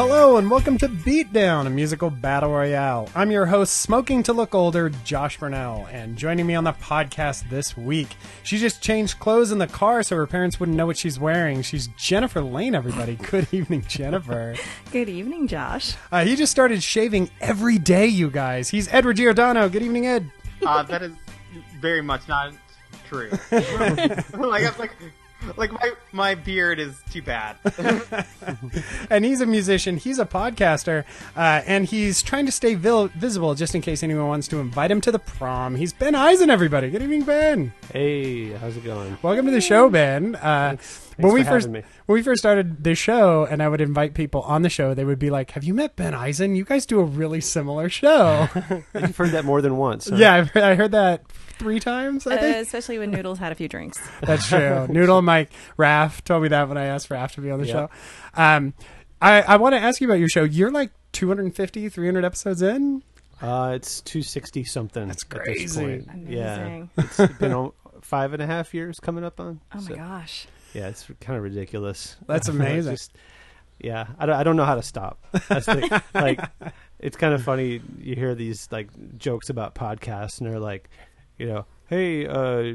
Hello and welcome to Beatdown, a musical battle royale. I'm your host, smoking to look older, Josh Burnell, and joining me on the podcast this week, she just changed clothes in the car so her parents wouldn't know what she's wearing. She's Jennifer Lane, everybody. Good evening, Jennifer. Good evening, Josh. Uh, he just started shaving every day, you guys. He's Edward Giordano. Good evening, Ed. Uh, that is very much not true. like, I'm like, like my my beard is too bad. and he's a musician. He's a podcaster, uh, and he's trying to stay vil- visible just in case anyone wants to invite him to the prom. He's Ben Eisen, everybody. Good evening, Ben. Hey, how's it going? Welcome to the show, Ben. Uh, when for we first me. when we first started the show, and I would invite people on the show, they would be like, "Have you met Ben Eisen? You guys do a really similar show." You've heard that more than once. huh? yeah, I've, I heard that three times. I Uh, think especially when Noodles had a few drinks. that's true. Noodle, Mike, Raph told me that when I asked Raph to be on the Yeah. show. Um, I I want to ask you about your show. You're like 250, 300 episodes in. Uh, it's 260 something. That's at this crazy. point. Yeah. it's been five and a half years coming up on. Oh my So, gosh. Yeah, it's kind of ridiculous. That's amazing. Just- yeah, I don't, I don't know how to stop. That's the, like, it's kind of funny. You hear these like jokes about podcasts, and they're like, you know, hey, uh,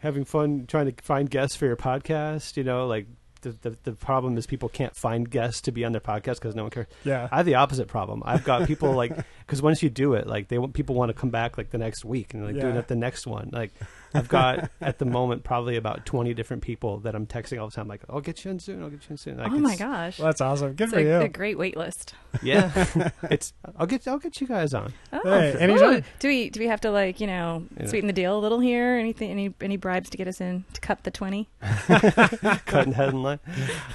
having fun trying to find guests for your podcast. You know, like the the, the problem is people can't find guests to be on their podcast because no one cares. Yeah. I have the opposite problem. I've got people like because once you do it, like they want people want to come back like the next week and like doing Yeah. it the next one. Like I've got at the moment probably about twenty different people that I'm texting all the time. Like I'll get you in soon. I'll get you in soon. Like, oh my gosh. Well, that's awesome. Good it's for a, you. a great wait list. Yeah, it's I'll get I'll get you guys on. Oh, Hey, ooh. do we do we have to like you know Yeah. sweeten the deal a little here? Anything? Any any bribes to get us in to cut the twenty? Cutting head and line.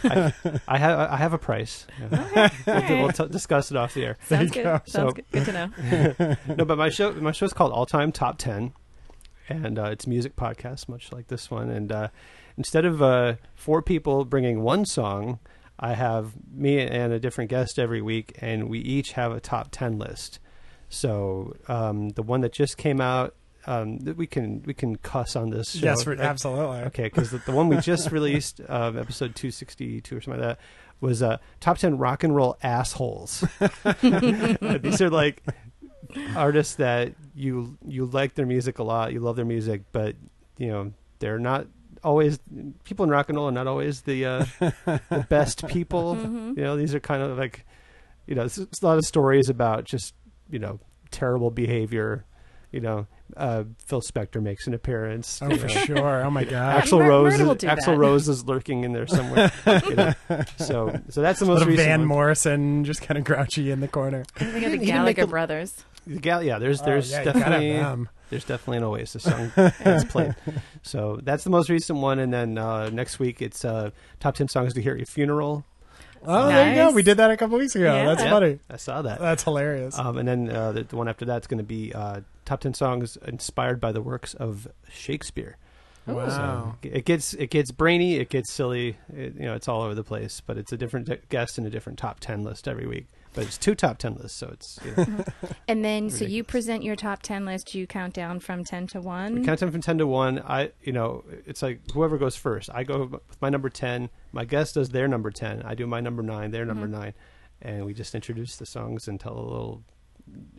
I, I have I have a price. Yeah. We'll, we'll t- discuss it off the air. Sounds good. go. Sounds So- good. Good to know. no, but my show my show's called All Time Top Ten, and uh, it's music podcast, much like this one. And uh, instead of uh, four people bringing one song, I have me and a different guest every week, and we each have a top ten list. So um, the one that just came out, um, we can we can cuss on this. Show. Yes, right? absolutely. Okay, because the, the one we just released, uh, episode 262 or something like that, was uh, top 10 rock and roll assholes. These are like artists that you you like their music a lot, you love their music, but you know they're not always people in rock and roll are not always the uh, the best people. Mhm. You know, these are kind of like you know, it's, it's a lot of stories about just you know terrible behavior. You know, uh, Phil Spector makes an appearance. Oh, for know. sure. Oh my god. Axl Rose, is, Axl that. Rose is lurking in there somewhere. you know. So, so that's the most Little recent Van one. Morrison just kind of grouchy in the corner. I think of the He didn't make Gallagher the- brothers. The Gal- yeah, there's there's oh, yeah, you gotta have definitely there's definitely an Oasis song that's played. So that's the most recent one, and then uh, next week it's uh, top ten songs to hear at your funeral. Oh, there you go. We did that a couple weeks ago. Yeah. That's Yeah. funny. I saw that. That's hilarious. Um, and then uh, the, the one after that's going to be uh, top ten songs inspired by the works of Shakespeare. wow. So it gets it gets brainy, it gets silly, it, you know, it's all over the place. But it's a different guest and a different top ten list every week. But it's two top ten lists, so it's you know, And then so you present your top ten list. You count down from ten to one. we count down from ten to one. I you know it's like whoever goes first. I go with my number ten. My guest does their number ten. I do my number nine. Their number Mhm. nine, and we just introduce the songs and tell a little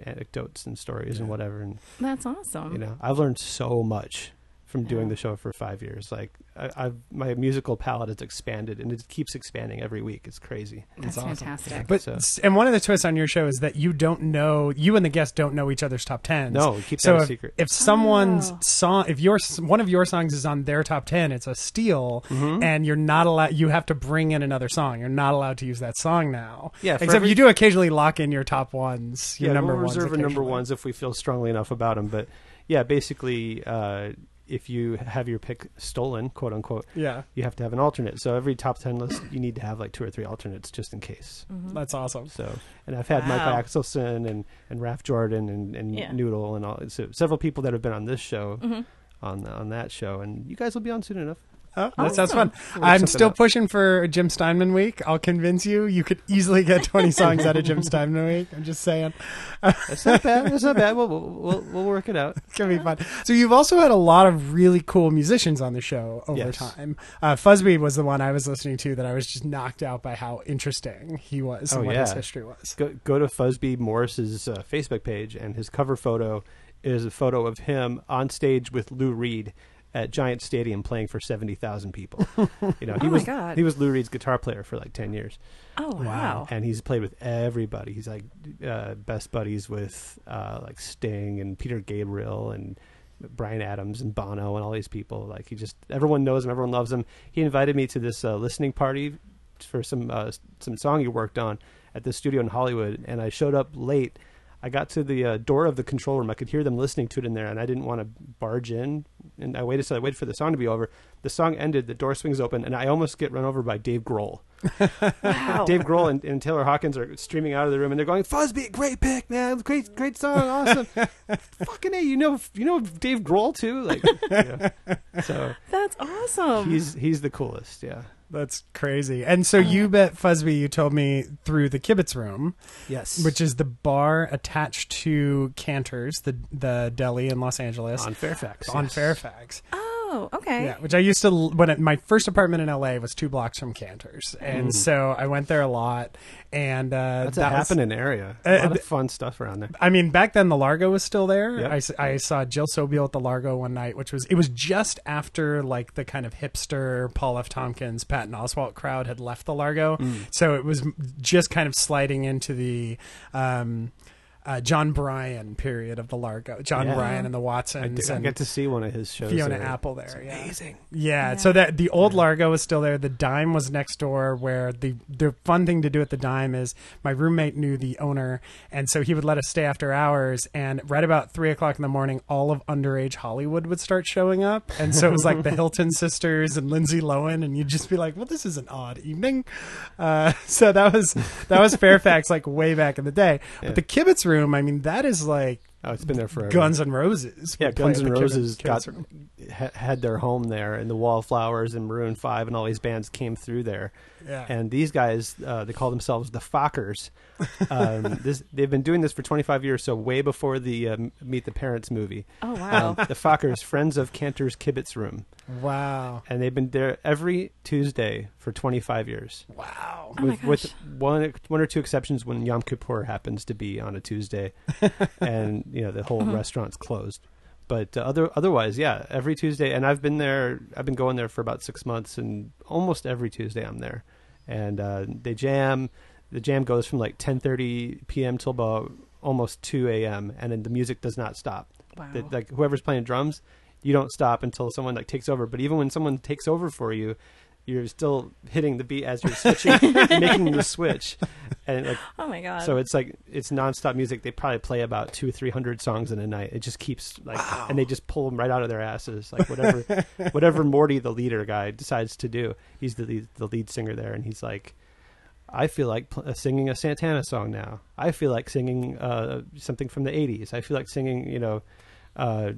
anecdotes and stories and whatever. And That's awesome. you know i've learned so much from doing Yeah. the show for five years like I, i've my musical palette has expanded and it keeps expanding every week it's crazy That's awesome. fantastic. But So- and one of the twists on your show is that you don't know you and the guest don't know each other's top tens. no we keep So that a secret if someone's Oh. song, if your one of your songs is on their top ten, it's a steal, Mhm. and you're not allowed. You have to bring in another song. You're not allowed to use that song now. yeah Except every- you do occasionally lock in your top ones, your yeah, number we'll ones. reserve a number ones if we feel strongly enough about them but yeah basically uh if you have your pick stolen quote unquote Yeah, you have to have an alternate so every top 10 list you need to have like two or three alternates just in case Mhm. that's awesome. So, and I've had Michael Wow. Axelson and, and Raph Jordan and, and Yeah. Noodle and all so several people that have been on this show Mhm. on on that show, and you guys will be on soon enough. Oh, that sounds fun. I'm still out. pushing for Jim Steinman week. I'll convince you. You could easily get 20 songs out of Jim Steinman week. I'm just saying. That's not bad. That's not bad. We'll, we'll, we'll, work it out. It's gonna be fun. So you've also had a lot of really cool musicians on the show over Yes. time. Uh, was the one I was listening to that I was just knocked out by how interesting he was and Oh, what his history was. Go, go to Fuzzbee Morris's uh, Facebook page, and his cover photo is a photo of him on stage with Lou Reed at Giant Stadium playing for seventy thousand people. You know, he Oh was God. he was Lou Reed's guitar player for like ten years, Oh wow. and he's played with everybody. He's like uh, best buddies with uh, like Sting and Peter Gabriel and Bryan Adams and Bono and all these people. Like he just everyone knows him, everyone loves him. He invited me to this uh, listening party for some uh, some song he worked on at the studio in Hollywood, and I showed up late. I got to the uh, door of the control room. I could hear them listening to it in there, and I didn't want to barge in. And I waited, so I waited for the song to be over. The song ended, the door swings open, and I almost get run over by Dave Grohl. Wow. Dave Grohl and, and Taylor Hawkins are streaming out of the room, and they're going, "Fuzzbee, great pick, man! Great, great song, awesome! Fucking a, you know, you know Dave Grohl too, like, yeah. so That's awesome. he's he's the coolest, yeah. That's crazy. And so you uh-huh. bet Fuzzbee, you told me through the Kibitz Room, Yes, which is the bar attached to Canter's, the the deli in Los Angeles, on Fairfax, on yes. Fairfax. oh, okay. Yeah, which I used to when it, my first apartment in LA was two blocks from Canter's, and Mm. so I went there a lot. And uh, That's that a was- happening area. Uh, A lot th- of fun stuff around there. I mean, back then the Largo was still there. Yep. I s- I, saw Jill Sobule at the Largo one night, which was it was just after like the kind of hipster Paul F. Tompkins, Patton Oswalt crowd had left the Largo, Mm. so it was just kind of sliding into the. Um, uh, Jon Brion period of the Largo, Jon Yeah. Brion and the I, Watsons did- I get to see one of his shows. Fiona there. Apple there. Yeah. amazing. Yeah, Yeah. so that the old Largo was still there. The Dime was next door. Where the the fun thing to do at the Dime is my roommate knew the owner, and so he would let us stay after hours. And right about three o'clock in the morning, all of underage Hollywood would start showing up, and so it was like the Hilton sisters and Lindsay Lohan, and you'd just be like, "Well, this is an odd evening." Uh, so that was that was Fairfax, like way back in the day. Yeah. But the Kibitz Room, I mean, that is like Oh, it's been there forever. Guns N' Roses. Yeah, Guns N' Roses got ha- had their home there, and the Wallflowers and Maroon Five and all these bands came through there. Yeah. And these guys, uh, they call themselves the Fockers. Um, this they've been doing this for 25 years, so way before the um, Meet the Parents movie. Oh wow. Um, the Fockers, friends of Canter's Kibitz Room, Wow. and they've been there every Tuesday for 25 years. Wow. Oh with, with one one or two exceptions when Yom Kippur happens to be on a Tuesday, and you know the whole Mhm. restaurant's closed. But uh, other otherwise, yeah, every Tuesday, and I've been there. I've been going there for about six months, and almost every Tuesday I'm there, and uh, they jam. The jam goes from like 10:30 p.m. till about almost 2 a.m. and then the music does not stop. wow. The- like whoever's playing drums, you don't stop until someone like takes over. But even when someone takes over for you, you're still hitting the beat as you're switching, making the switch, and like oh my god. so it's like it's nonstop music. They probably play about two, three hundred songs in a night. It just keeps like, and they just pull them right out of their asses, like whatever, whatever Morty, the leader guy, decides to do. He's the lead, the lead singer there, and he's like, I feel like pl- uh, singing a Santana song now. I feel like singing uh, something from the '80s. I feel like singing, you know. Uh,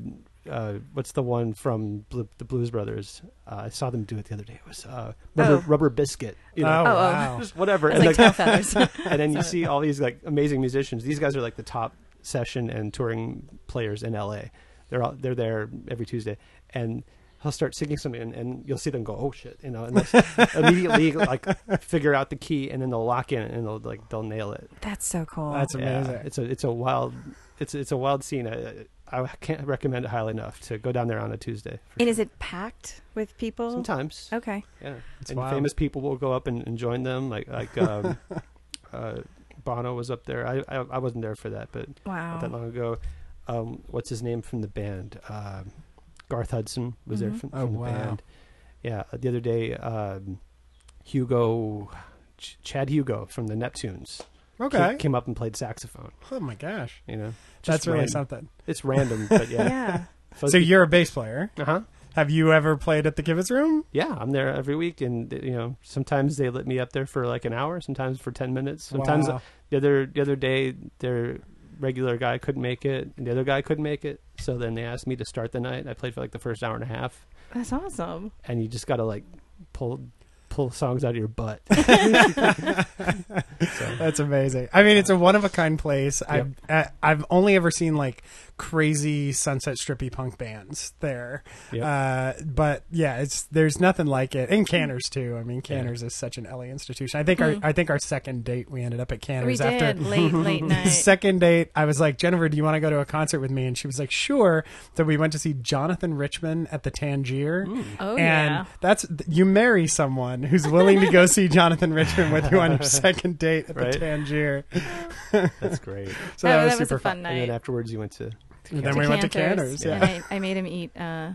uh, what's the one from Bl- the Blues Brothers? Uh, I saw them do it the other day. It was uh, rubber, Oh. rubber biscuit. You know, oh, wow. just whatever. And like like, and then you see all these like amazing musicians. These guys are like the top session and touring players in LA. They're all they're there every Tuesday, and he'll start singing something, and, and you'll see them go, "Oh shit!" You know, and they'll immediately like figure out the key, and then they'll lock in, and they'll like they'll nail it. That's so cool. That's Yeah, amazing. it's a it's a wild it's it's a wild scene. I, I can't recommend it highly enough to go down there on a Tuesday. for and is it packed with people? sometimes? Okay. Yeah, It's and wild. famous people will go up and, and join them. Like like um, uh, Bono was up there. I, I I wasn't there for that, but Wow. not that long ago. Um, what's his name from the band? Um, Garth Hudson was there Mhm. from, Oh, from the wow. band. Yeah, the other day, um, Hugo, Ch- Chad Hugo from the Neptunes Okay. came, came up and played saxophone. Oh my gosh. You know, That's really random. something. It's random, but yeah. yeah. So you're a bass player. uh huh. Have you ever played at the Kibitz Room? Yeah, I'm there every week, and you know, sometimes they let me up there for like an hour, sometimes for ten minutes. Sometimes Wow. the other the other day, their regular guy couldn't make it, and the other guy couldn't make it. So then they asked me to start the night. I played for like the first hour and a half. That's awesome. and you just got to like pull pull songs out of your butt. so, That's amazing. I mean, it's a one of a kind place. I've I've only ever seen like crazy Sunset Strippy punk bands there. Yep. Uh, but yeah, it's there's nothing like it. And Canter's too. I mean, Canter's is such an LA institution. I think our I think our second date we ended up at Canter's we did after late, late night. second date, I was like, Jennifer, do you want to go to a concert with me? And she was like, sure. So we went to see Jonathan Richman at the Tangier. Oh and yeah. that's you marry someone who's willing to go see Jonathan Richman with you on your second date at the Tangier. that's great. So that, that was that was super a fun And night. then afterwards, you went to. Then we went to Canter's, yeah. And I, I made him eat uh,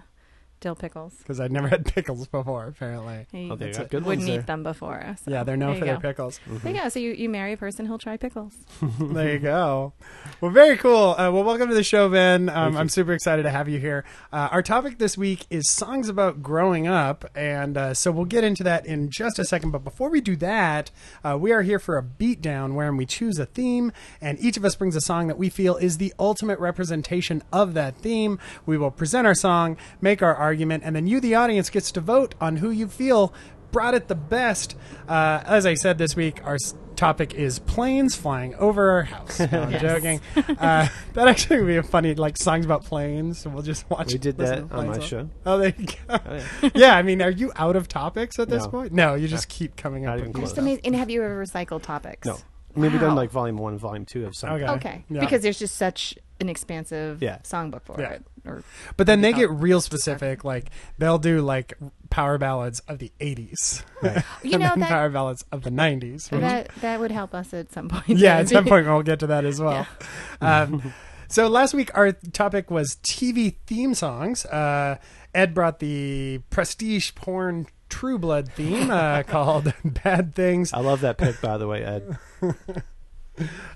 dill pickles. Because I'd never had pickles before, apparently. He Oh, there you go. Good ones wouldn't there. eat them before. So Yeah, they're known there for you their go. pickles. But yeah, so you, you marry a person, he'll try pickles. there you go. Well, very cool. Uh, well, welcome to the show, Ben. Um, I'm super excited to have you here. Uh, our topic this week is songs about growing up, and uh, so we'll get into that in just a second. But before we do that, uh, we are here for a beatdown wherein we choose a theme, and each of us brings a song that we feel is the ultimate representation of that theme. We will present our song, make our argument, and then you, the audience, gets to vote on who you feel brought it the best. Uh, as I said this week, our topic is planes flying over our house. No, I'm Yes. joking. Uh, that actually would be a funny, like songs about planes. So we'll just watch. We did that on planes my show. Oh, there you go. Oh, yeah. yeah, I mean, are you out of topics at this No. point? No, you just keep coming Not up even with close. new Just amazing. And have you ever recycled topics? No. I mean, we've done like volume one volume two of something. Okay. Okay. Yeah. Because there's just such an expansive Yeah. songbook for Yeah. it. Or But then they get real specific. Like they'll do like power ballads of the '80s, Right. you know that power ballads of the '90s. which- that that would help us at some point. yeah, That at some point we'll get to that as well. Um, so last week our topic was TV theme songs. Uh, Ed brought the prestige porn True Blood theme uh, called "Bad Things." I love that pick, by the way, Ed.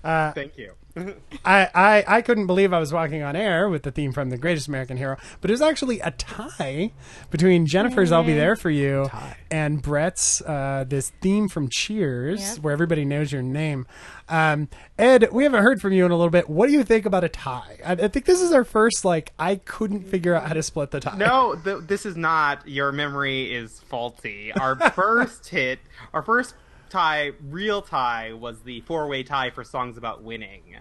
Thank you. I, I I couldn't believe I was walking on air with the theme from The Greatest American Hero, but it was actually a tie between Jennifer's "I'll Be There for You" Tie. and Brett's uh, this theme from Cheers, Yep. where everybody knows your name. Um, Ed, we haven't heard from you in a little bit. What do you think about a tie? I, I think this is our first like I couldn't figure out how to split the tie. No, th- this is not. Your memory is faulty. Our first hit, our first tie, real tie, was the four-way tie for songs about winning.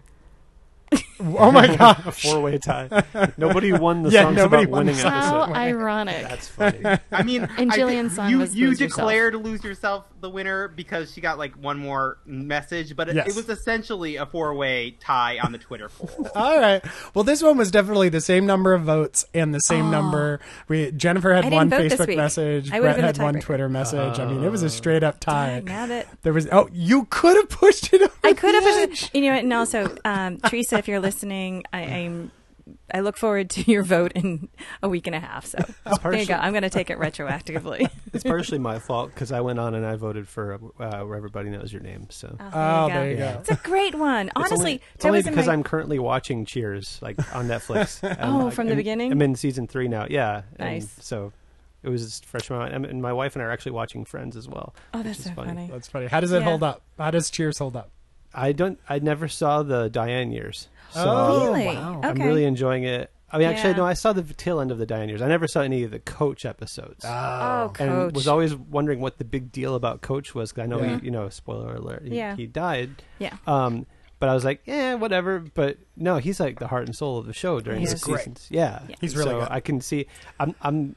Oh my god, A four way tie. Nobody won the Yeah, songs nobody about won winning the How ironic. That's funny. I mean, And I Jillian's song you was you Lose Yourself. "Lose Yourself" the winner because she got like one more message, but it, Yes. it was essentially a four-way tie on the Twitter poll. All right. Well, this one was definitely the same number of votes and the same number. We Jennifer had one Facebook message. I would've Brett had one tiebreaker. Twitter message. I mean, it was a straight up tie. Now that There was oh, you could have pushed it. Over I could have, pushed it- you know, what, and also, um, Teresa, if you're listening, I, I'm, I look forward to your vote in a week and a half. So there you go. I'm going to take it retroactively. It's partially my fault because I went on and I voted for uh, where everybody knows your name. So Oh, there you Yeah. go. It's a great one. It's Honestly, only, it's only because my- I'm currently watching Cheers like on Netflix. Oh, I- from the I'm- beginning? I'm in season three now. Yeah, and Nice. So it was fresh in my mind. And my wife and I are actually watching Friends as well. Oh, that's is so funny. That's funny. How does it Yeah. hold up? How does Cheers hold up? I don't. I never saw the Diane years, so Oh, Really? wow. I'm really enjoying it. I mean, actually, Yeah. no, I saw the tail end of the Diane years. I never saw any of the Coach episodes. Oh, and coach. was always wondering what the big deal about Coach was. 'cause I know Yeah. he, you know, spoiler alert, he, Yeah. he died. yeah. Um, but I was like, yeah, whatever. But no, he's like the heart and soul of the show during He the is. Great. seasons. Yeah, Yeah. He's really so good. I can see. I'm I'm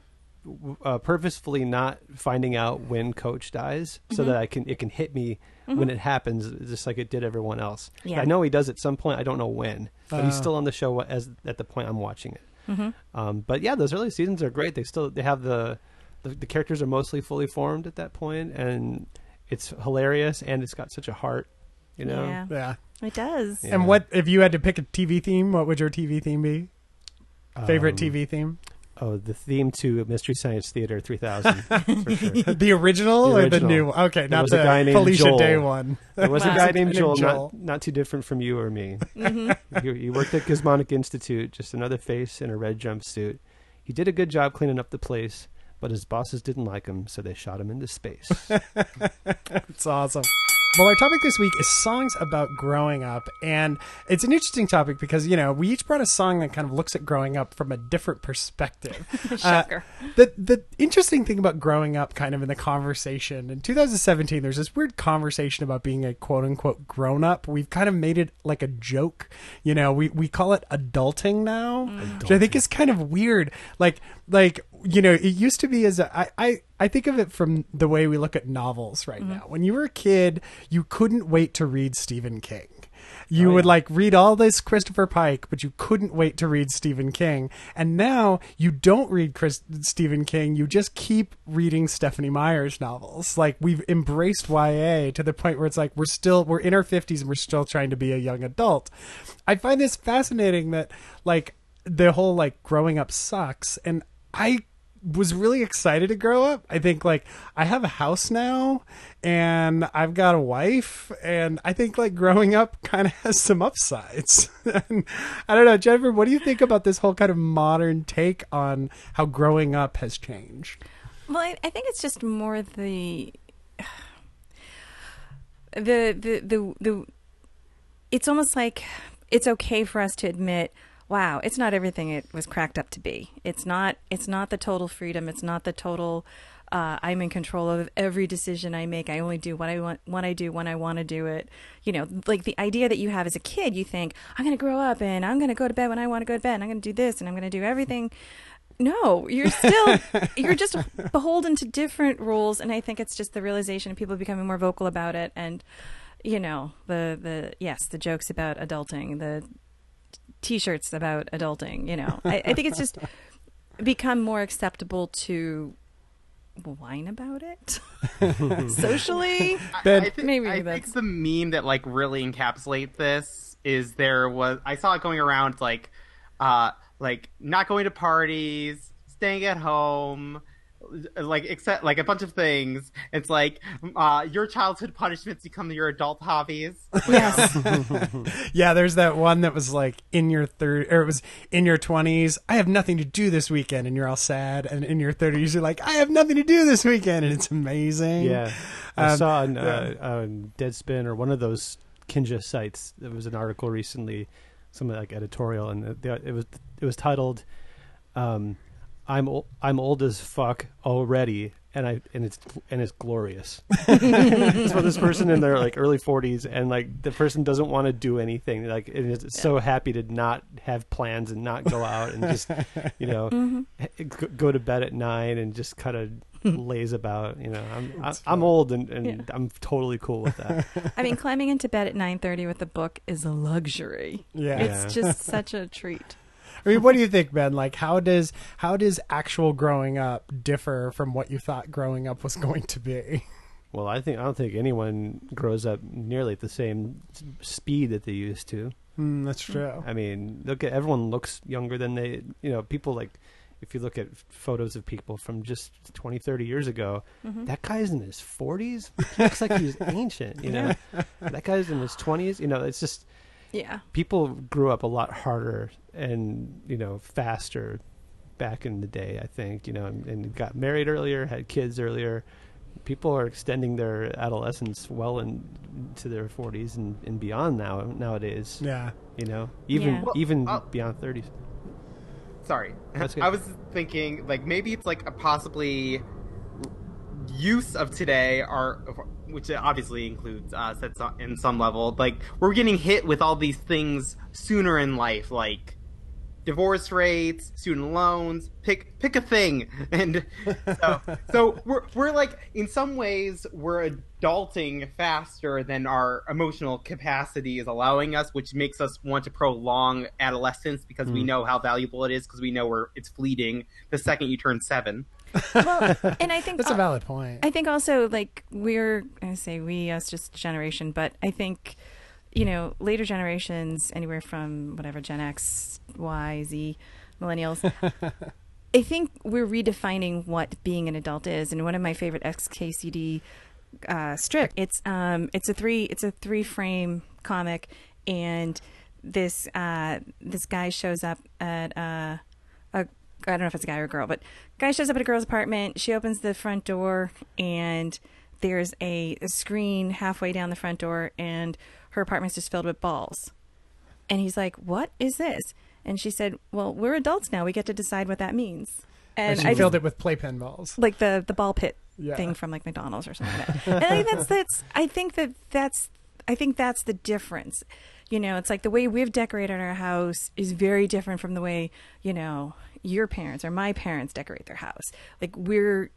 uh, purposefully not finding out when Coach dies, so Mm-hmm. that I can it can hit me when it happens, just like it did everyone else. Yeah. I know he does at some point. I don't know when, but he's Uh. still on the show as at the point I'm watching it. Mm-hmm. Um, but yeah, those early seasons are great. They still they have the, the the characters are mostly fully formed at that point, and it's hilarious and it's got such a heart. You know, Yeah. Yeah. It does. Yeah. And what if you had to pick a TV theme? What would your TV theme be? Favorite Um, TV theme? Oh, the theme to Mystery Science Theater 3000 sure. The original, The or the new? one? Okay, not the guy named Felicia Joel. Day one. There was a guy named Named Joel, Joel. Not, not too different from you or me. Mm-hmm. he, he worked at Gizmonic Institute, just another face in a red jumpsuit. He did a good job cleaning up the place, but his bosses didn't like him, so they shot him into space. It's awesome. Well, our topic this week is songs about growing up. And it's an interesting topic because, you know, we each brought a song that kind of looks at growing up from a different perspective. Shocker. Uh, the, the interesting thing about growing up kind of in the conversation in 2017, there's this weird conversation about being a quote unquote grown up. We've kind of made it like a joke. You know, we, we call it adulting now, which I think is kind of weird. Like, like, you know, it used to be as a, I, I, I think of it from the way we look at novels right mm-hmm. now. When you were a kid, you couldn't wait to read Stephen King. You oh, would like read all this Christopher Pike, but you couldn't wait to read Stephen King. And now you don't read Chris, Stephen King. You just keep reading Stephenie Meyer's novels. Like we've embraced YA to the point where it's like we're still we're in our fifties and we're still trying to be a young adult. I find this fascinating that like the whole like growing up sucks, and I was really excited to grow up. I think like I have a house now and I've got a wife and I think like growing up kind of has some upsides. and I don't know, Jennifer, what do you think about this whole kind of modern take on how growing up has changed? Well, I, I think it's just more the the the the the. It's almost like it's okay for us to admit, wow, it's not everything it was cracked up to be. It's not. It's not the total freedom. It's not the total. Uh, I'm in control of every decision I make. I only do what I want, when I do, when I want to do it. You know, like the idea that you have as a kid, you think, I'm going to grow up and I'm going to go to bed when I want to go to bed and I'm going to do this and I'm going to do everything. No, you're still, you're just beholden to different rules. And I think it's just the realization of people becoming more vocal about it. And, you know, the, the, yes, the jokes about adulting, the t-shirts about adulting, you know, I, I think it's just become more acceptable to whine about it socially. Ben- I, thi- Maybe I that's- think the meme that like really encapsulate this is there was I saw it going around like uh like not going to parties, staying at home, like except like a bunch of things. It's like uh your childhood punishments become your adult hobbies. Yes. Yeah, there's that one that was like in your third, or it was in your 20s. I have nothing to do this weekend, and you're all sad. And in your 30s, you're like, I have nothing to do this weekend, and it's amazing. Yeah, I Um, saw on, uh, on Deadspin or one of those Kinja sites. There was an article recently, some like editorial, and the, the, it was it was titled, um, "I'm ol- I'm old as fuck already." And I and it's and it's glorious. it's for this person in their like early forties, and like the person doesn't want to do anything. Like and is so happy to not have plans and not go out and just you know mm-hmm. h- g- go to bed at nine and just kind of lays about. You know, I'm I, I'm old and, and Yeah. I'm totally cool with that. I mean, climbing into bed at 9:30 with a book is a luxury. Yeah. It's just such a treat. I mean, what do you think, Ben? Like, how does how does actual growing up differ from what you thought growing up was going to be? well, I think I don't think anyone grows up nearly at the same speed that they used to. Mm, that's true. I mean, look at everyone looks younger than they. You know, people like if you look at photos of people from just 20, 30 years ago, Mm-hmm. that guy's in his 40s. Looks like he's ancient. You know, that guy's in his 20s. You know, it's just Yeah. people grew up a lot harder and you know faster back in the day i think you know and, and got married earlier had kids earlier people are extending their adolescence well into their 40s and, and beyond now nowadays Yeah. you know even Yeah. Well, even uh, beyond 30s Sorry. I was thinking like maybe it's like a possibly use of today are which obviously includes us at some, in some level like we're getting hit with all these things sooner in life like divorce rates student loans pick pick a thing. And so so we're we're like in some ways we're adulting faster than our emotional capacity is allowing us which makes us want to prolong adolescence because we mm. know how valuable it is because we know we're it's fleeting the second you turn 7 Well, and I think That's a valid point. I think also like we're I say we us just generation, but I think you know later generations, anywhere from whatever Gen X, Y, Z, millennials. I think we're redefining what being an adult is, and one of my favorite XKCD uh, strip. It's um, it's a three it's a three frame comic, and this uh, this guy shows up at uh, a I don't know if it's a guy or a girl, but guy shows up at a girl's apartment. She opens the front door, and there's a, a screen halfway down the front door, and her apartment's just filled with balls. And he's like, "What is this?" And she said, "Well, we're adults now. We get to decide what that means." And And she I filled just- it with playpen balls. like the the ball pit Yeah. thing from like McDonald's or something like that. and I think that's that's I think that that's I think that's the difference. You know, it's like the way we've decorated our house is very different from the way, you know, your parents or my parents decorate their house. Like we're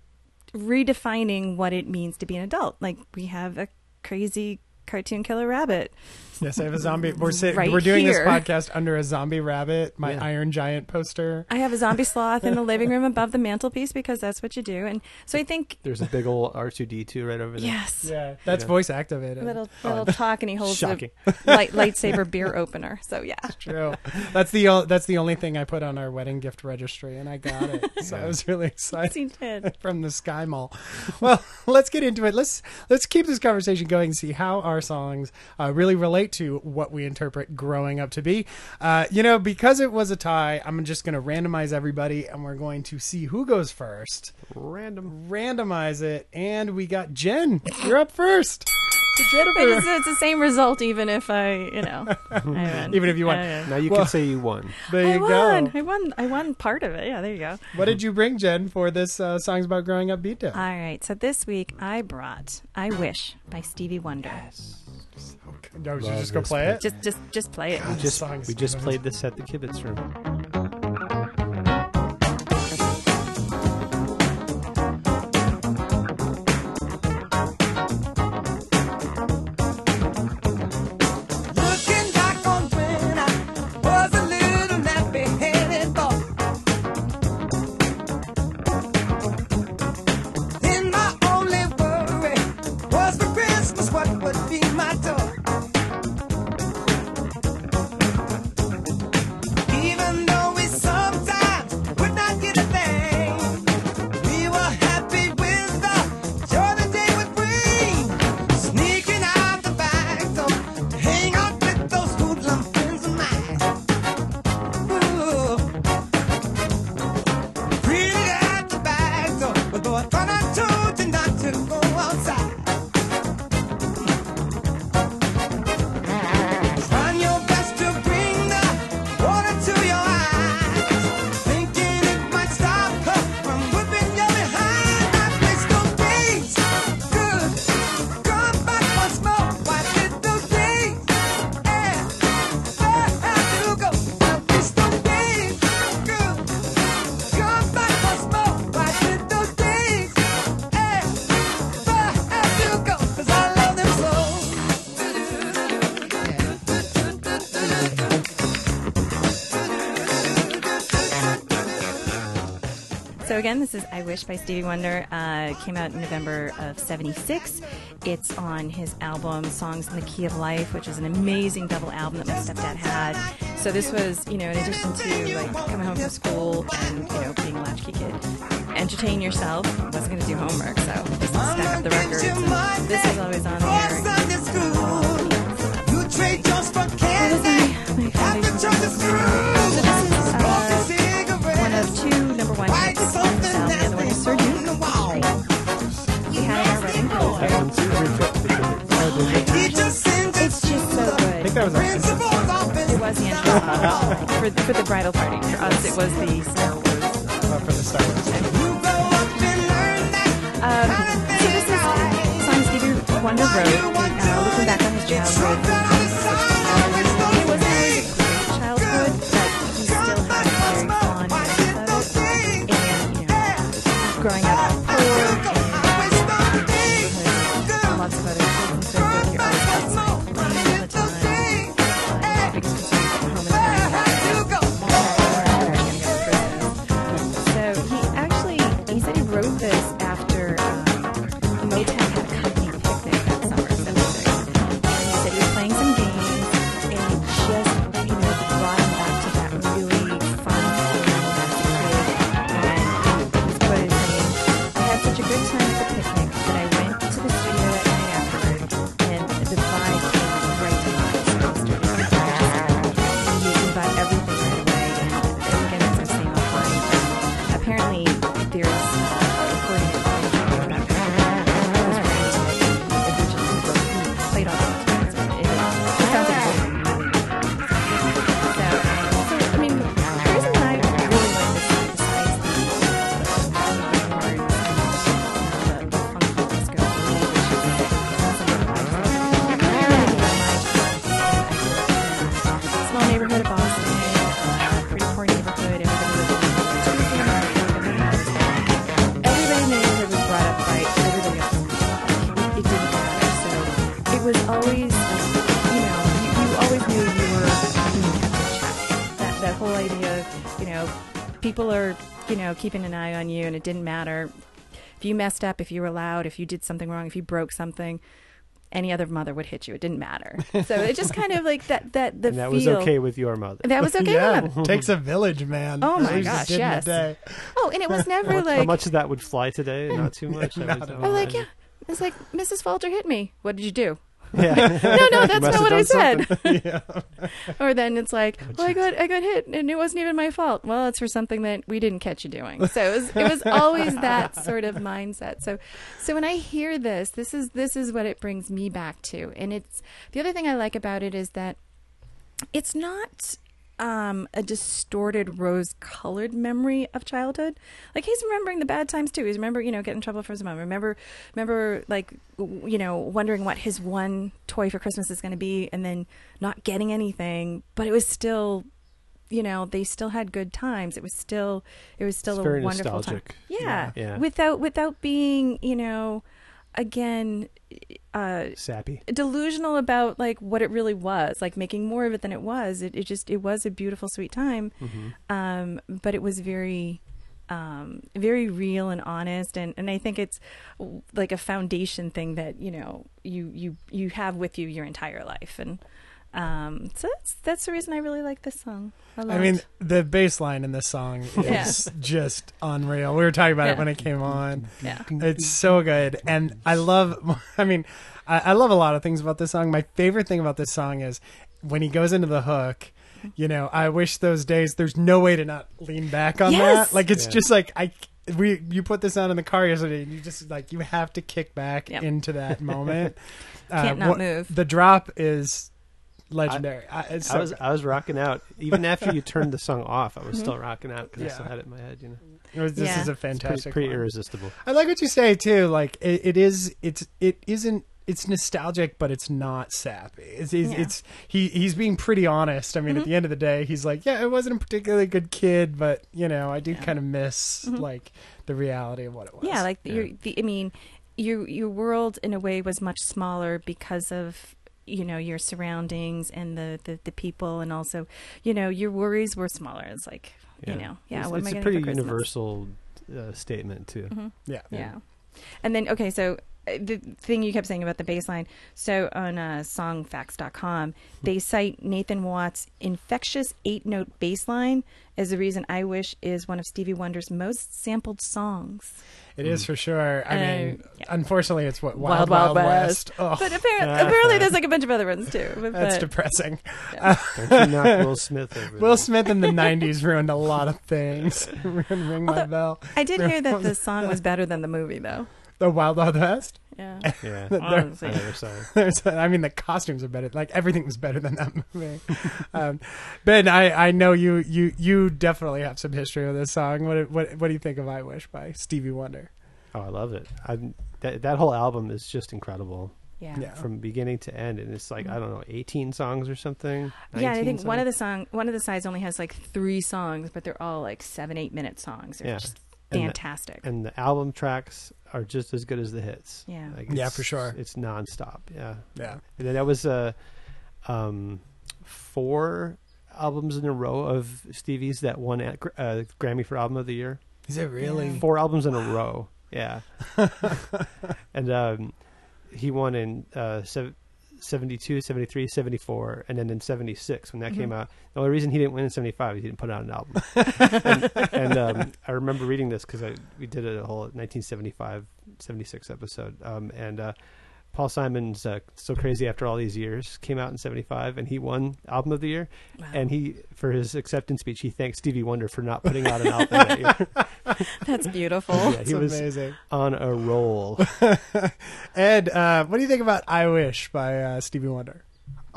redefining what it means to be an adult. Like we have a crazy cartoon killer rabbit. Yes, I have a zombie. We're sit- Right we're doing here. this podcast under a zombie rabbit, my Yeah. Iron Giant poster. I have a zombie sloth in the living room above the mantelpiece because that's what you do. And so I think There's a big old R2D2 right over there. yes. Yeah, that's Yeah. voice activated. little little talk and he holds Shocking. a light, lightsaber beer opener. So yeah, True. That's the that's the only thing I put on our wedding gift registry, and I got it. So I was really excited. he did. from the Sky Mall. Well, let's get into it. Let's let's keep this conversation going. And See how our songs uh, really relate to what we interpret growing up to be. Uh, you know, because it was a tie, I'm just going to randomize everybody, and we're going to see who goes first. Random. Randomize it, and we got Jen. You're up first. Jennifer. it's, it's the same result, even if I, you know, I. Even if you won. I, Now you Well- can say you won. There I you won. go. I won. I won part of it. Yeah, there you go. What did you bring, Jen, for this uh, songs about growing up beatdown? All right. So this week I brought "I Wish" by Stevie Wonder. no, should you Love just go this play it. Just, just, just play it. Just we just played this at the Kibitz room. So again, this is "I Wish" by Stevie Wonder. Uh, came out in November of '76. It's on his album "Songs in the Key of Life," which is an amazing double album that my stepdad had. So this was, you know, in addition to like coming home from school and you know being a latchkey kid, entertain yourself. I wasn't going to do homework, so just stack up the records. And this is always on there. Sunday school, you trade yours for This is candy. my, my After foundation. church is So was office. It was the intro for for the bridal party. For us, it was the Star Wars. uh, for the Star Wars. You grow up and learn that Um, so this is song Stevie Wonder wrote, uh, looking back on his childhood. You know, keeping an eye on you, and it didn't matter if you messed up, if you were loud, if you did something wrong, if you broke something. Any other mother would hit you. It didn't matter. So it just kind of like that. That the And that feel. was okay with your mother. That was okay yeah, with takes a village, man. Oh my At least it gosh, did in the yes. day. Oh, and it was never How like how much of that would fly today? Not too much. I Not would- I all. Oh, like yeah. It's like Mrs. Falter hit me. What did you do? Yeah. No, no, that's not what I said. yeah. Or then it's like, well, I got I got hit, and it wasn't even my fault. Well, it's for something that we didn't catch you doing. So it was it was always that sort of mindset. So so when I hear this, this is this is what it brings me back to. And it's the other thing I like about it is that it's not um, a distorted rose-colored memory of childhood. Like he's remembering the bad times too. He's remember, you know, getting in trouble for his mom. Remember, remember, like, you know, wondering what his one toy for Christmas is going to be, and then not getting anything. But it was still, you know, they still had good times. It was still, it was still It's a wonderful nostalgic. time. Yeah. Yeah. without without being, you know, again, uh, Sappy. delusional about like what it really was like making more of it than it was. It, it just it was a beautiful sweet time. Um but it was very um very real and honest. And and i think it's like a foundation thing that you know you you you have with you your entire life. And um so that's that's the reason i really like this song i, I mean, the bass line in this song Yeah. is just unreal. We were talking about it when it came on. yeah It's so good, and I love. I mean, I, I love a lot of things about this song. My favorite thing about this song is when he goes into the hook. You know, I wish those days. There's no way to not lean back on Yes. that. Like it's Yeah. just like I. We you put this on in the car yesterday, and you just like you have to kick back Yep. into that moment. Uh, Can't not what- move. The drop is legendary. I, I so was I was rocking out even after you turned the song off. I was mm-hmm. still rocking out because Yeah. I still had it in my head. You know, it was- this Yeah. is a it's pretty, fantastic. pretty, irresistible. I like what you say too. Like it, it is. It's it isn't. It's nostalgic, but it's not sappy. It's it's, Yeah. it's he he's being pretty honest. I mean, at mm-hmm. the end of the day, he's like, yeah, I wasn't a particularly good kid, but you know, I do Yeah. kind of miss mm-hmm. like the reality of what it was. Yeah, like Yeah. your the I mean, your your world in a way was much smaller because of you know your surroundings and the the, the people and also you know your worries were smaller. It's like you know yeah, it's, what it's am I a pretty universal uh, statement too. Mhm. yeah, Yeah. And then, okay, so the thing you kept saying about the bass line. So on uh, songfacts.com, they cite Nathan Watts' infectious eight note bass line as the reason I Wish is one of Stevie Wonder's most sampled songs. It is for sure. I Uh, mean, yeah. unfortunately, it's what Wild, Wild Wild, Wild, West. Oh, But apparently, apparently, there's like a bunch of other ones too. But, that's but- depressing. Don't you knock Will Smith over. Will. Smith in the '90s ruined a lot of things. Ring my bell. I did hear that the song was better than the movie, though. The Wild Wild West. Yeah. Yeah, There- Honestly. I never saw it. There's, I mean, the costumes are better. Like everything was better than that movie. um, ben, I, I know you, you, you definitely have some history with this song. What, what, what do you think of "I Wish" by Stevie Wonder? Oh, I love it. I that that whole album is just incredible Yeah. Yeah. from beginning to end, and it's like I don't know, eighteen songs or something. Yeah, I 19 think one of the song, one of the sides only has like three songs, but they're all like seven, eight minute songs. They're Yeah. just And the- fantastic. and the album tracks are just as good as the hits. Yeah. Like, Yeah, for sure. It's nonstop. Yeah, Yeah, and then that was uh, um, four albums in a row of Stevie's that won at, uh, Grammy for Album of the Year. is it really? Yeah. Four albums in a row. Yeah, and um, he won in uh, sev- 72, 73, 74, and then in 76 when that came out. The only reason he didn't win in 75 is he didn't put out an album. and and um, I remember reading this because we did a whole 1975, 76 episode. Um, and uh, Paul Simon's uh, So Crazy After All These Years came out in 75, and he won Album of the Year. Wow. And he, for his acceptance speech, he thanked Stevie Wonder for not putting out an album that year. That's beautiful. Yeah, It's he was amazing. on a roll. Ed, uh, what do you think about "I Wish" by uh, Stevie Wonder?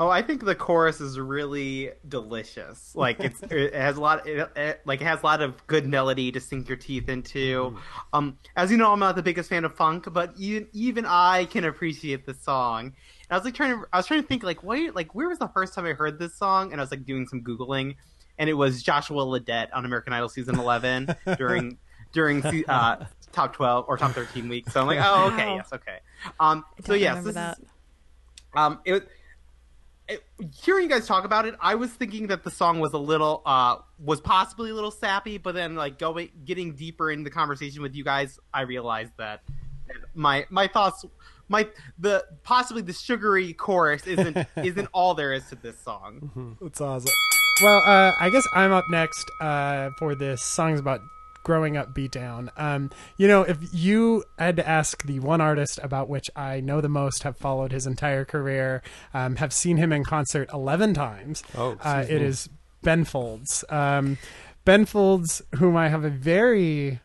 Oh, I think the chorus is really delicious. Like it's it has a lot it, it, like it has a lot of good melody to sink your teeth into. Um as you know, I'm not the biggest fan of funk, but even even I can appreciate the song. And I was like trying to I was trying to think like wait like where was the first time I heard this song? And I was like doing some googling, and it was Joshua Ledet on American Idol season eleven during during uh, top twelve or top thirteen week. So I'm like, oh okay, Wow. yes, okay. Um, so yes, this um, it, hearing you guys talk about it, I was thinking that the song was a little, uh, was possibly a little sappy, but then like going, getting deeper in the conversation with you guys, I realized that my my thoughts, my the possibly the sugary chorus isn't isn't all there is to this song. That's awesome. Well, uh, I guess I'm up next uh, for this songs about growing up beatdown. Um, you know, if you had to ask the one artist about which I know the most, have followed his entire career, um, have seen him in concert eleven times, Oh, uh, it Ben Folds. Um, ben Folds, whom I have a very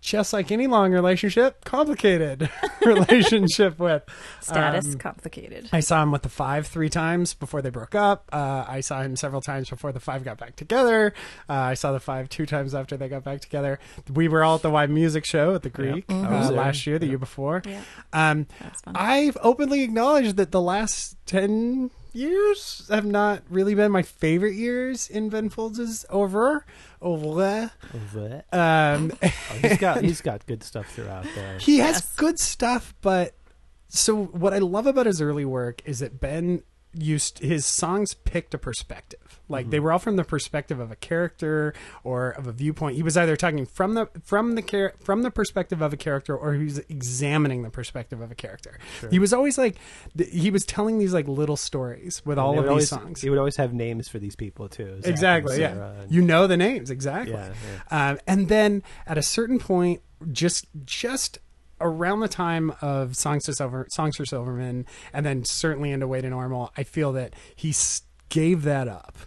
just like any long relationship, complicated relationship with. Status Um, complicated. I saw him with the Five three times before they broke up. Uh, I saw him several times before the Five got back together. Uh, I saw the Five two times after they got back together. We were all at the yMusic Show at the Greek I uh, was there. last year, the year before. Yeah, Um, that's fun. I've openly acknowledged that the last 10 years have not really been my favorite years in Ben Folds' oeuvre. Over. Oh, Um, he's got he's got good stuff throughout there. he has good stuff, but so what I love about his early work is that Ben used his songs picked a perspective. Like they were all from the perspective of a character or of a viewpoint. He was either talking from the from the char- from the perspective of a character or he was examining the perspective of a character. He was always like th- he was telling these like little stories with all of these always, songs. He would always have names for these people too. Zak and Exactly. Yeah. And- You know the names exactly. Yeah, Um, and then at a certain point, just just around the time of Songs to Silver, Songs for Silverman, and then certainly into Way to Normal, I feel that he s- gave that up.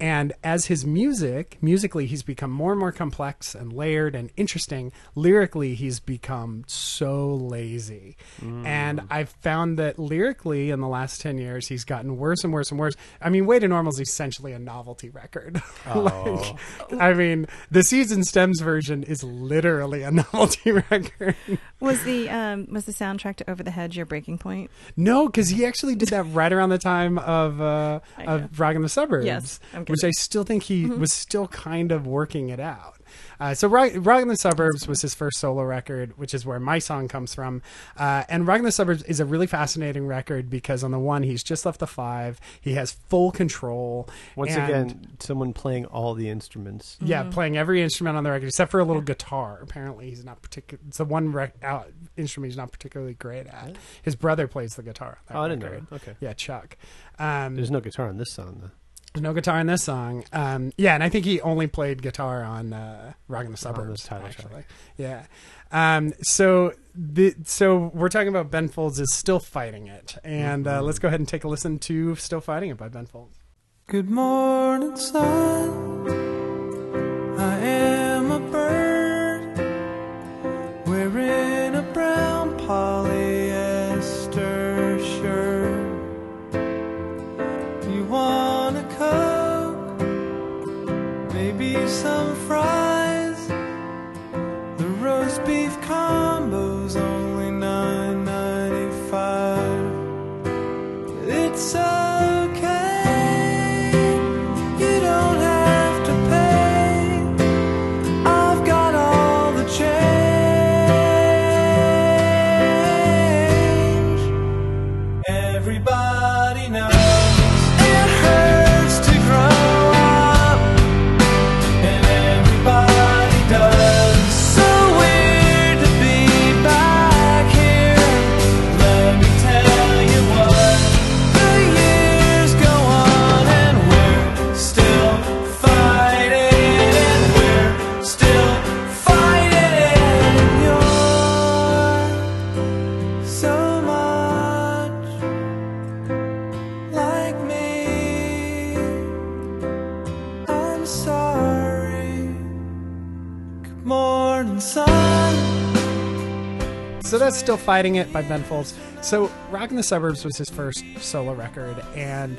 And as his music, musically, he's become more and more complex and layered and interesting. Lyrically, he's become so lazy. And I've found that lyrically, in the last 10 years, he's gotten worse and worse and worse. I mean, Way to Normal is essentially a novelty record. like, I mean, the Season Stems version is literally a novelty record. Was the um was the soundtrack to Over the Hedge your breaking point? no, because he actually did that right around the time of uh, of Rockin' the Suburbs, Yes, I'm good. which I still think he was still kind of working it out. Uh, so Rock, Rockin' the Suburbs was his first solo record, which is where my song comes from. Uh, and Rockin' the Suburbs is a really fascinating record because on the one, he's just left the five. He has full control. Once and- again, someone playing all the instruments. Yeah, Mm-hmm. playing every instrument on the record except for a little guitar. Apparently, he's not particular. It's the one rec- out instrument he's not particularly great at. His brother plays the guitar. On that Oh, I didn't record. know. Okay. Yeah, Chuck. Um, There's no guitar on this song though. There's no guitar in this song. Um, yeah, and I think he only played guitar on uh, "Rockin' the Suburbs." title track. actually, yeah. Um, so the so we're talking about Ben Folds is still fighting it, and uh, let's go ahead and take a listen to "Still Fighting It" by Ben Folds. Good morning, sun. I am a bird Some fries. Still fighting it by Ben Folds. So Rockin' the Suburbs was his first solo record, and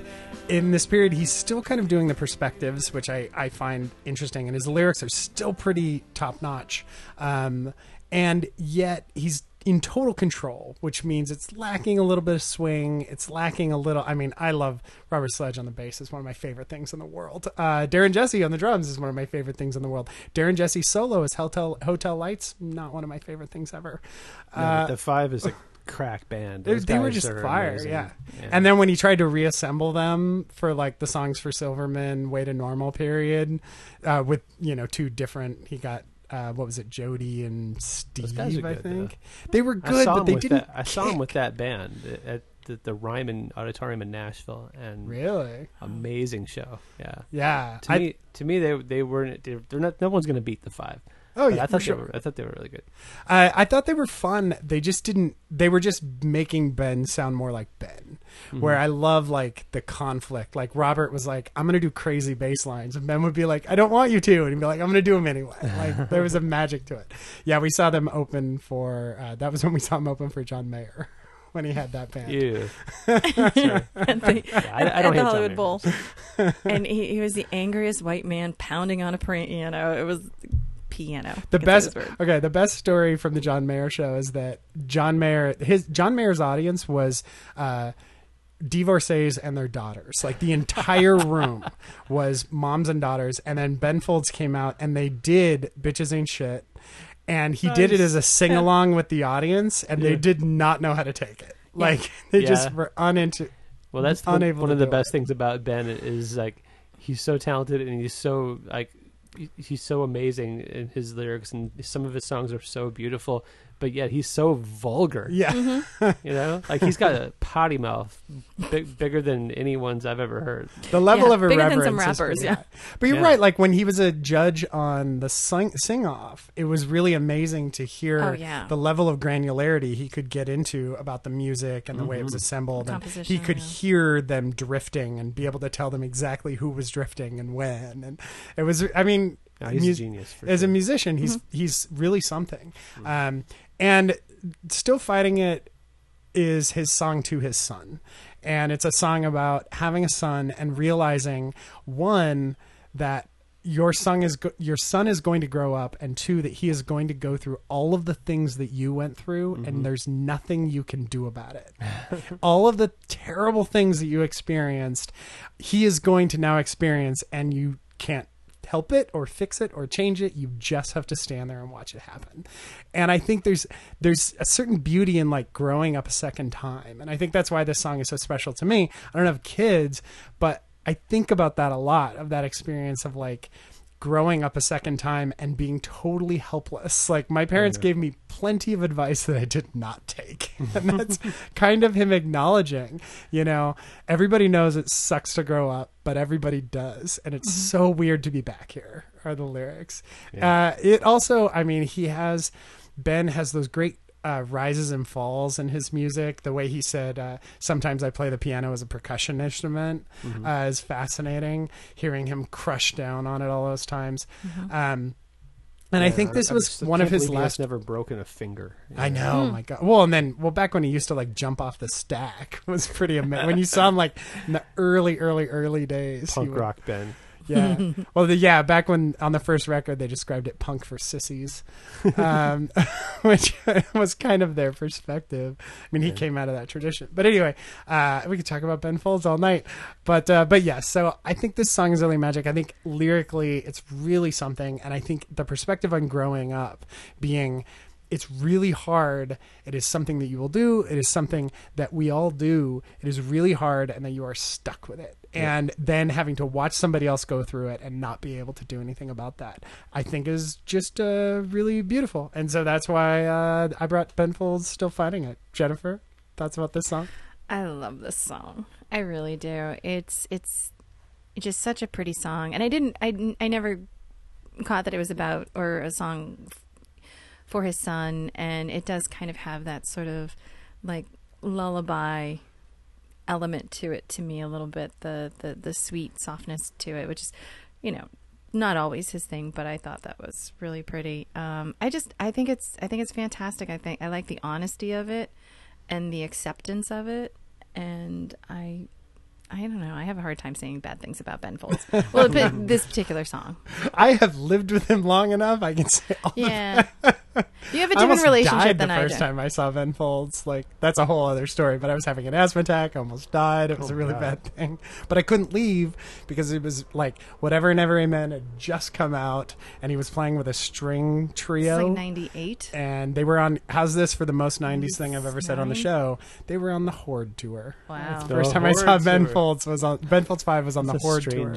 in this period, he's still kind of doing the perspectives, which I, I find interesting, and his lyrics are still pretty top notch. Um, and yet he's in total control, which means it's lacking a little bit of swing. It's lacking a little. I mean, I love Robert Sledge on the bass; is one of my favorite things in the world. Uh, Darren Jessee on the drums is one of my favorite things in the world. Darren Jessee solo as Hotel Hotel Lights, not one of my favorite things ever. Uh, the Five is a crack band. they, Those they were just fire, amazing. yeah. And then when he tried to reassemble them for like the songs for Silverman, Way to Normal period, uh, with you know two different, he got uh, what was it, Jody and Steve, I good, think though. they were good, but they didn't. That, I saw them with that band at the, the Ryman Auditorium in Nashville, and Really? amazing show. Yeah. Yeah. To I- me, to me, they they weren't. They're, not. No one's going to beat the Five. oh yeah, I thought sure. they were. I thought they were really good. I, I thought they were fun. They just didn't. They were just making Ben sound more like Ben. Mm-hmm. Where I love like the conflict. Like Robert was like, "I'm gonna do crazy bass lines," and Ben would be like, "I don't want you to," and he'd be like, "I'm gonna do them anyway." Like there was a magic to it. Yeah, we saw them open for. Uh, that was when we saw them open for John Mayer when he had that band. Ew. at the, Yeah, I, I at don't the Hollywood Bowl. and he, he was the angriest white man pounding on a piano. It was piano. The best, that was weird. okay. The best story from the John Mayer show is that John Mayer, his John Mayer's audience was uh, divorcees and their daughters. Like the entire room was moms and daughters. And then Ben Folds came out and they did "Bitches Ain't Shit," and he did it as a sing along with the audience, and they did not know how to take it. Like they just were uninto. Well, that's one, unable one of the best it. things about Ben is like he's so talented and he's so like he's so amazing in his lyrics and some of his songs are so beautiful, but yet he's so vulgar. Yeah. You know, like he's got a potty mouth big, bigger than anyone's I've ever heard. The level Yeah, of bigger than irreverence. some rappers, pretty yeah. But you're Yeah. right. Like when he was a judge on the sing, sing off, it was really amazing to hear Oh, yeah. the level of granularity he could get into about the music and the way it Mm-hmm. was assembled. And Composition, he could yeah. hear them drifting and be able to tell them exactly who was drifting and when. And it was, I mean, No, he's mu- a genius. For as a musician, he's he's really something. Um, and still fighting it is his song to his son, and it's a song about having a son and realizing one that your son is go- your son is going to grow up, and two that he is going to go through all of the things that you went through, and mm-hmm. there's nothing you can do about it. all of the terrible things that you experienced, he is going to now experience, and you can't help it or fix it or change it. You just have to stand there and watch it happen. And I think there's there's a certain beauty in like growing up a second time. And I think that's why this song is so special to me. I don't have kids, but I think about that a lot of that experience of like growing up a second time and being totally helpless. Like my parents gave me plenty of advice that I did not take. and that's kind of him acknowledging, you know, everybody knows it sucks to grow up, but everybody does. And it's so weird to be back here are the lyrics. Uh, it also, I mean, he has, Ben has those great uh, rises and falls in his music. The way he said, uh, "Sometimes I play the piano as a percussion instrument," uh, is fascinating. Hearing him crush down on it all those times, um, and I think this I was just one of his believe he has last. never broken a finger. I know, oh my god. Well, and then well, back when he used to like jump off the stack was pretty amazing. when you saw him like in the early, early, early days, he Punk would- rock Ben. Yeah. Well, the, yeah, back when on the first record they described it punk for sissies, um, which was kind of their perspective. I mean, he came out of that tradition. But anyway, uh, we could talk about Ben Folds all night. But uh, but yes, so I think this song is really magic. I think lyrically it's really something, and I think the perspective on growing up being it's really hard. It is something that you will do. It is something that we all do. It is really hard, and that you are stuck with it. And then having to watch somebody else go through it and not be able to do anything about that, I think is just uh, really beautiful. And so that's why uh, I brought Ben Folds Still Fighting It. Jennifer, thoughts about this song? I love this song. I really do. It's it's just such a pretty song, and I didn't. I I never caught that it was about or a song for his son, and it does kind of have that sort of like lullaby element to it to me a little bit. The the the sweet softness to it, which is you know not always his thing, but I thought that was really pretty. Um, I just I think it's I think it's fantastic. I think I like the honesty of it and the acceptance of it, and I. I don't know. I have a hard time saying bad things about Ben Folds. Well, this particular song. I have lived with him long enough. I can say all Yeah. You have a almost different relationship died than the I first do. time I saw Ben Folds. Like that's a whole other story. But I was having an asthma attack. I almost died. It was Oh, a really God. bad thing. But I couldn't leave because it was like whatever Never Amen had just come out, and he was playing with a string It's trio. like '98. and they were on. How's this for the most '90s thing I've ever said on the show? They were on the Horde tour. Wow. The First time I Horde saw Ben. Folds was on Ben Folds Five was on It's the a Horde tour.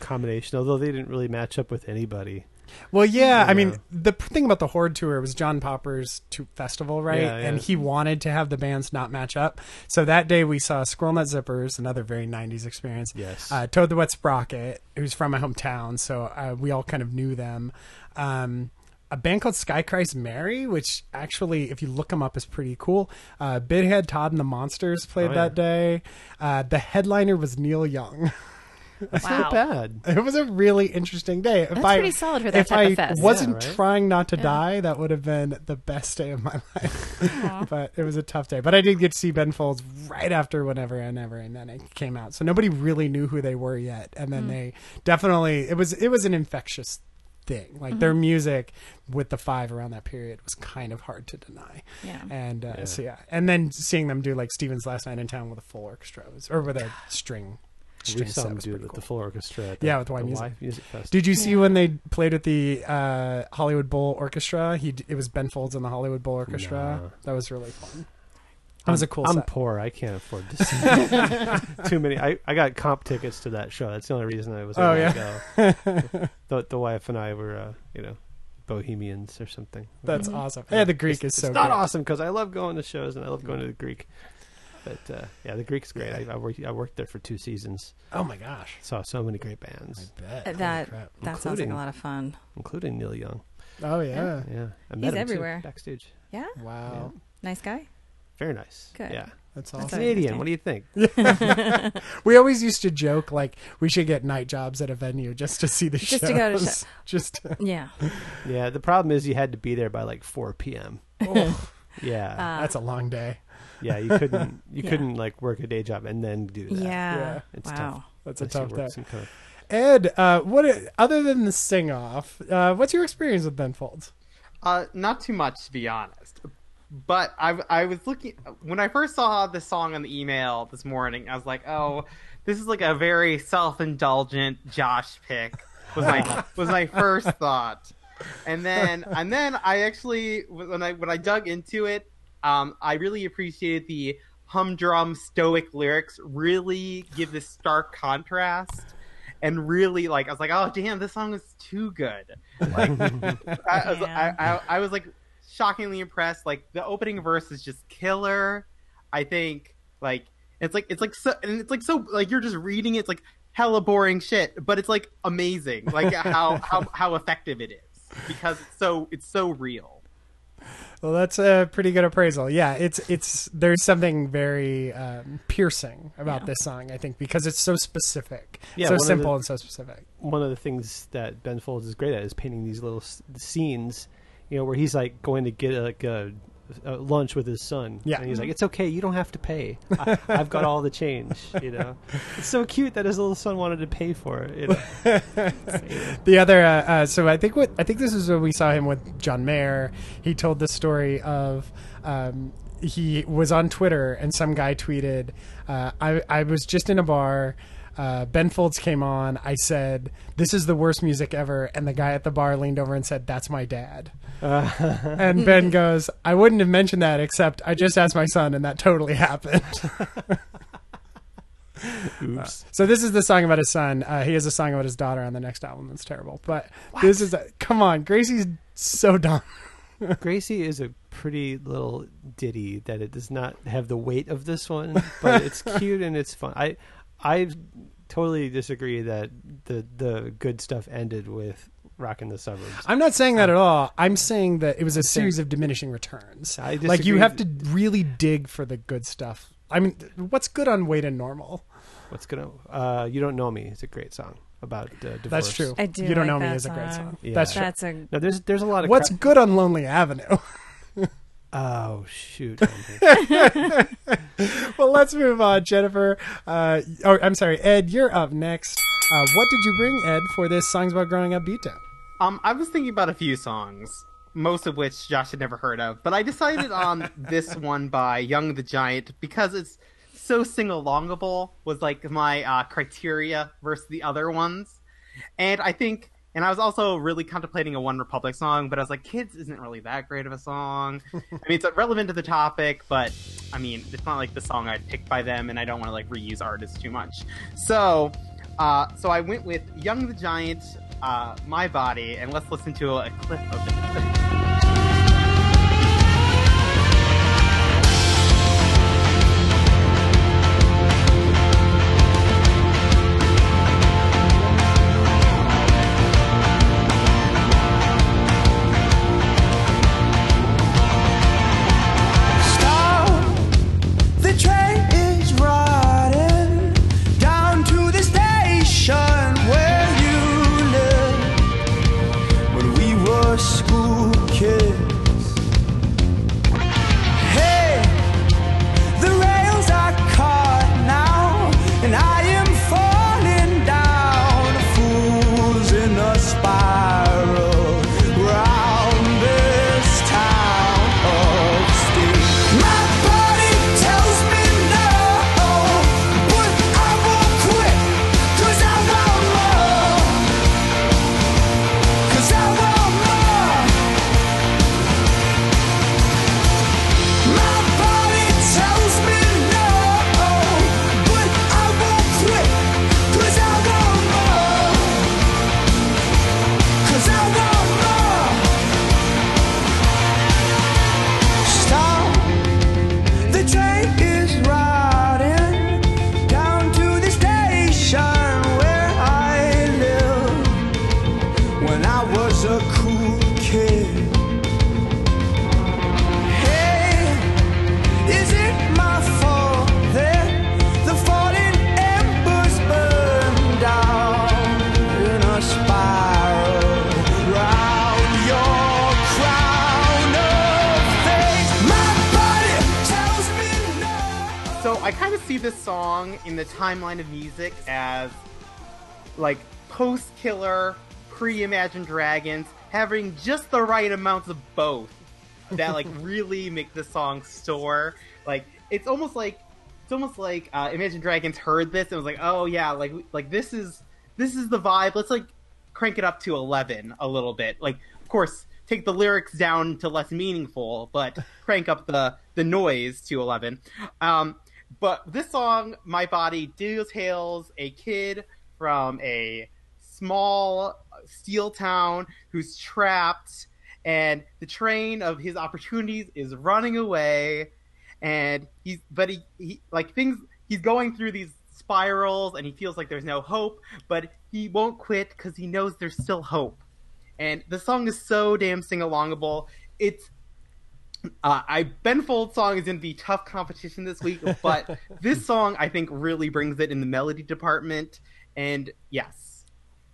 combination, although they didn't really match up with anybody. Well, yeah, I mean, the thing about the Horde tour was John Popper's festival, right? Yeah, yeah. And he wanted to have the bands not match up. So that day we saw Squirrel Nut Zippers, another very '90s experience. Yes. Uh, Toad the Wet Sprocket, who's from my hometown, so uh, we all kind of knew them. Um, a band called Sky Cries Mary, which actually, if you look them up, is pretty cool. Uh, Big Head Todd and the Monsters played Oh, yeah. that day. Uh, the headliner was Neil Young. That's Wow. not bad. It was a really interesting day. If That's I, pretty solid for that if type I of fest. I wasn't Yeah, right? trying not to Yeah. die, that would have been the best day of my life. But it was a tough day. But I did get to see Ben Folds right after Whatever and Ever, and then it came out. So nobody really knew who they were yet. And then Mm. they definitely it was it was an infectious thing. Like their Mm-hmm. music with the five around that period was kind of hard to deny. Yeah. And uh, Yeah. so yeah, and then seeing them do like Steven's Last Night in Town with a full orchestra was, or with a string. We saw set them do it with cool. the full orchestra. At Yeah, with Y the Music. yMusic Fest. Did you see Yeah. when they played with the uh, Hollywood Bowl Orchestra? He it was Ben Folds and the Hollywood Bowl Orchestra. No. That was really fun. That was a cool I'm set. poor. I can't afford to see too many. I, I got comp tickets to that show. That's the only reason I was able Oh, to go. the, the wife and I were, uh, you know, bohemians or something. That's Mhm. awesome. Yeah, the Greek it's, is so it's not good. awesome because I love going to shows and I love going to the Greek. But uh, yeah, the Greek's great. I, I worked I worked there for two seasons. Oh my gosh. Saw so many great bands, I bet. Uh, Holy That crap. that sounds like a lot of fun. including Neil Young. Oh yeah. Yeah, I met He's him too, backstage. Yeah. Wow. Nice guy. Very nice. Good. Yeah, That's That's awesome. Canadian. What do you think? We always used to joke like we should get night jobs at a venue just to see the show. Just shows. to go to show- Just to- Yeah. Yeah, the problem is you had to be there by like 4 p.m. oh, Yeah, Uh, that's a long day. Yeah, you couldn't you Yeah. couldn't like work a day job and then do that. yeah. Yeah. It's wow. tough. That's a Unless you tough work day. some kind of- Ed, uh, what other than the sing off, uh, what's your experience with Ben Folds? Uh, not too much to be honest. But I, I was looking when I first saw the song on the email this morning. I was like, oh, this is like a very self-indulgent Josh pick. Was my was my first thought, and then and then I actually when I when I dug into it, um, I really appreciated the humdrum stoic lyrics. Really give this stark contrast. And really, like, I was like, "Oh, damn, this song is too good." Like, I, was, I, I, I was like shockingly impressed. Like the opening verse is just killer. I think like it's like it's like so and it's like so like you're just reading it, it's like hella boring shit, but it's like amazing. Like how how how effective it is because it's so it's so real. Well, that's a pretty good appraisal. Yeah, it's it's there's something very um, piercing about Yeah. this song. I think because it's so specific, Yeah, so simple the- and so specific. One of the things that Ben Folds is great at is painting these little s- scenes, you know, where he's like going to get like a, a lunch with his son. Yeah. and he's like, "It's okay, you don't have to pay. I, I've got all the change." You know, it's so cute that his little son wanted to pay for it. You know? The other, uh, uh, so I think what I think this is when we saw him with John Mayer. He told the story of. Um, he was on Twitter and some guy tweeted, uh, I, I was just in a bar. Uh, ben Folds came on. I said, This is the worst music ever. And the guy at the bar leaned over and said, That's my dad. and Ben goes, I wouldn't have mentioned that except I just asked my son and that totally happened. Oops. So this is the song about his son. Uh, he has a song about his daughter on the next album. That's terrible. But this is a, come on, Gracie's so dumb. Gracie is a pretty little ditty that it does not have the weight of this one, but it's cute and it's fun. I I totally disagree that the the good stuff ended with Rockin' the Suburbs. I'm not saying that at all. I'm saying that it was a series of diminishing returns. I Like you have to really dig for the good stuff. I mean, what's good on Way to Normal? What's gonna? Uh, you don't know me. It's a great song about uh, divorce. That's true. I do You don't like know me that is a great song. song. Yeah. That's true. That's a No, there's there's a lot of What's cra- good on Lonely Avenue? oh shoot. Well, let's move on, Jennifer. Uh, oh, I'm sorry, Ed. You're up next. Uh, what did you bring, Ed, for this songs about growing up beatdown? Um, I was thinking about a few songs. most of which Josh had never heard of. But I decided on this one by Young the Giant because it's so sing alongable was like my uh, criteria versus the other ones, and I think. And I was also really contemplating a One Republic song, but I was like, "Kids isn't really that great of a song." I mean, it's relevant to the topic, but I mean, it's not like the song I'd picked by them, and I don't want to like reuse artists too much. So, uh, so I went with Young the Giant, uh, My Body, and let's listen to a clip of it. See this song in the timeline of music as like post killer, pre Imagine Dragons, having just the right amounts of both that like really make the song soar. Like it's almost like it's almost like uh, Imagine Dragons heard this and was like, oh yeah, like like this is this is the vibe. Let's like crank it up to eleven a little bit. Like of course take the lyrics down to less meaningful, but crank up the the noise to eleven. Um, but this song, My Body, details a kid from a small steel town who's trapped, and the train of his opportunities is running away, and he's but he, he like things he's going through these spirals, and he feels like there's no hope, but he won't quit because he knows there's still hope. And the song is so damn sing alongable. It's uh, I Ben Folds song is going to be tough competition this week, but this song I think really brings it in the melody department. And yes,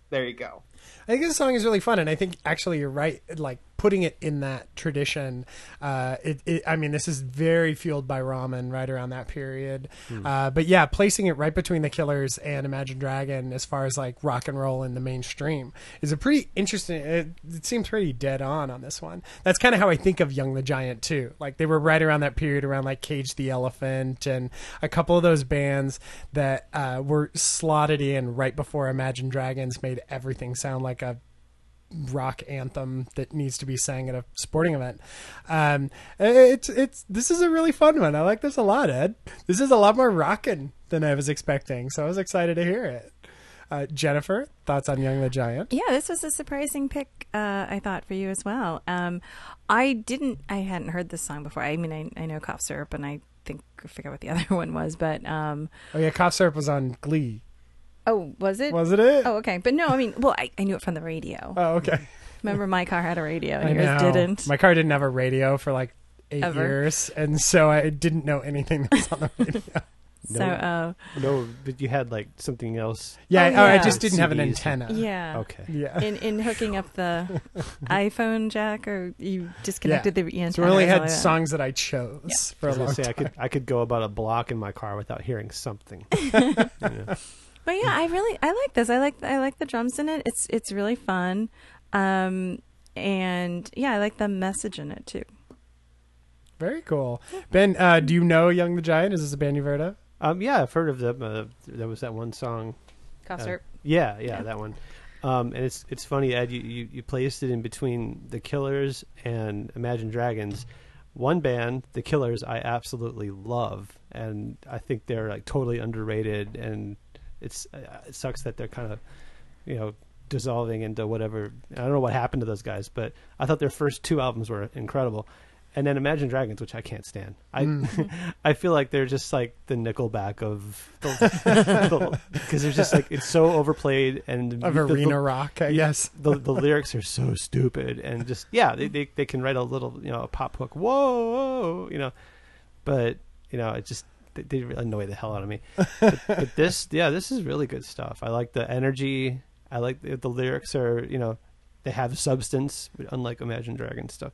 there you go. I think this song is really fun, and I think actually you're right. Like putting it in that tradition, uh, it, it. I mean, this is very fueled by ramen right around that period. Uh, but yeah, placing it right between the Killers and Imagine Dragon, as far as like rock and roll in the mainstream, is a pretty interesting. It, it seems pretty dead on on this one. That's kind of how I think of Young the Giant too. Like they were right around that period, around like Cage the Elephant and a couple of those bands that uh, were slotted in right before Imagine Dragons made everything sound like a rock anthem that needs to be sang at a sporting event. Um, it's it's this is a really fun one. I like this a lot, Ed. This is a lot more rocking than I was expecting, so I was excited to hear it. Uh, Jennifer, thoughts on Young the Giant? Yeah, this was a surprising pick. Uh, I thought for you as well. Um, I didn't. I hadn't heard this song before. I mean, I, I know cough syrup, and I think I forget what the other one was, but um, Oh yeah, cough syrup was on Glee, oh, was it? wasn't it? Oh, okay. But no, I mean, well, I, I knew it from the radio. Oh, okay. Remember, my car had a radio, I and yours know. didn't. My car didn't have a radio for like eight Ever. years, and so I didn't know anything that was on the radio. So, uh, No, but you had like something else. Yeah, Oh, oh, I just didn't have an antenna. yeah. Okay. Yeah. In in hooking up the iPhone jack, or you disconnected the antenna. So we only had like that. songs that I chose Yeah. for I a was gonna long say time. I could I could go about a block in my car without hearing something. Yeah. But yeah, I really I like this. I like I like the drums in it. It's it's really fun. Um, and yeah, I like the message in it too. Very cool. Ben, uh, do you know Young the Giant? Is this a band you've heard of? Um, yeah, I've heard of them. Uh, there was that one song. Concert. Yeah, yeah, Yeah. that one. Um, and it's it's funny, Ed. You, you you placed it in between the Killers and Imagine Dragons. One band, the Killers, I absolutely love, and I think they're like totally underrated. And it's uh, it sucks that they're kind of, you know, dissolving into whatever. I don't know what happened to those guys, but I thought their first two albums were incredible. And then Imagine Dragons, which I can't stand. I I feel like they're just like the Nickelback of the because they're just like it's so overplayed and Of the- arena the, rock, I guess. the, the lyrics are so stupid and just yeah they, they they can write a little you know a pop hook whoa you know but you know it just they, annoy the hell out of me. But, but this yeah this is really good stuff. I like the energy. I like the, the lyrics are you know they have substance unlike Imagine Dragons stuff.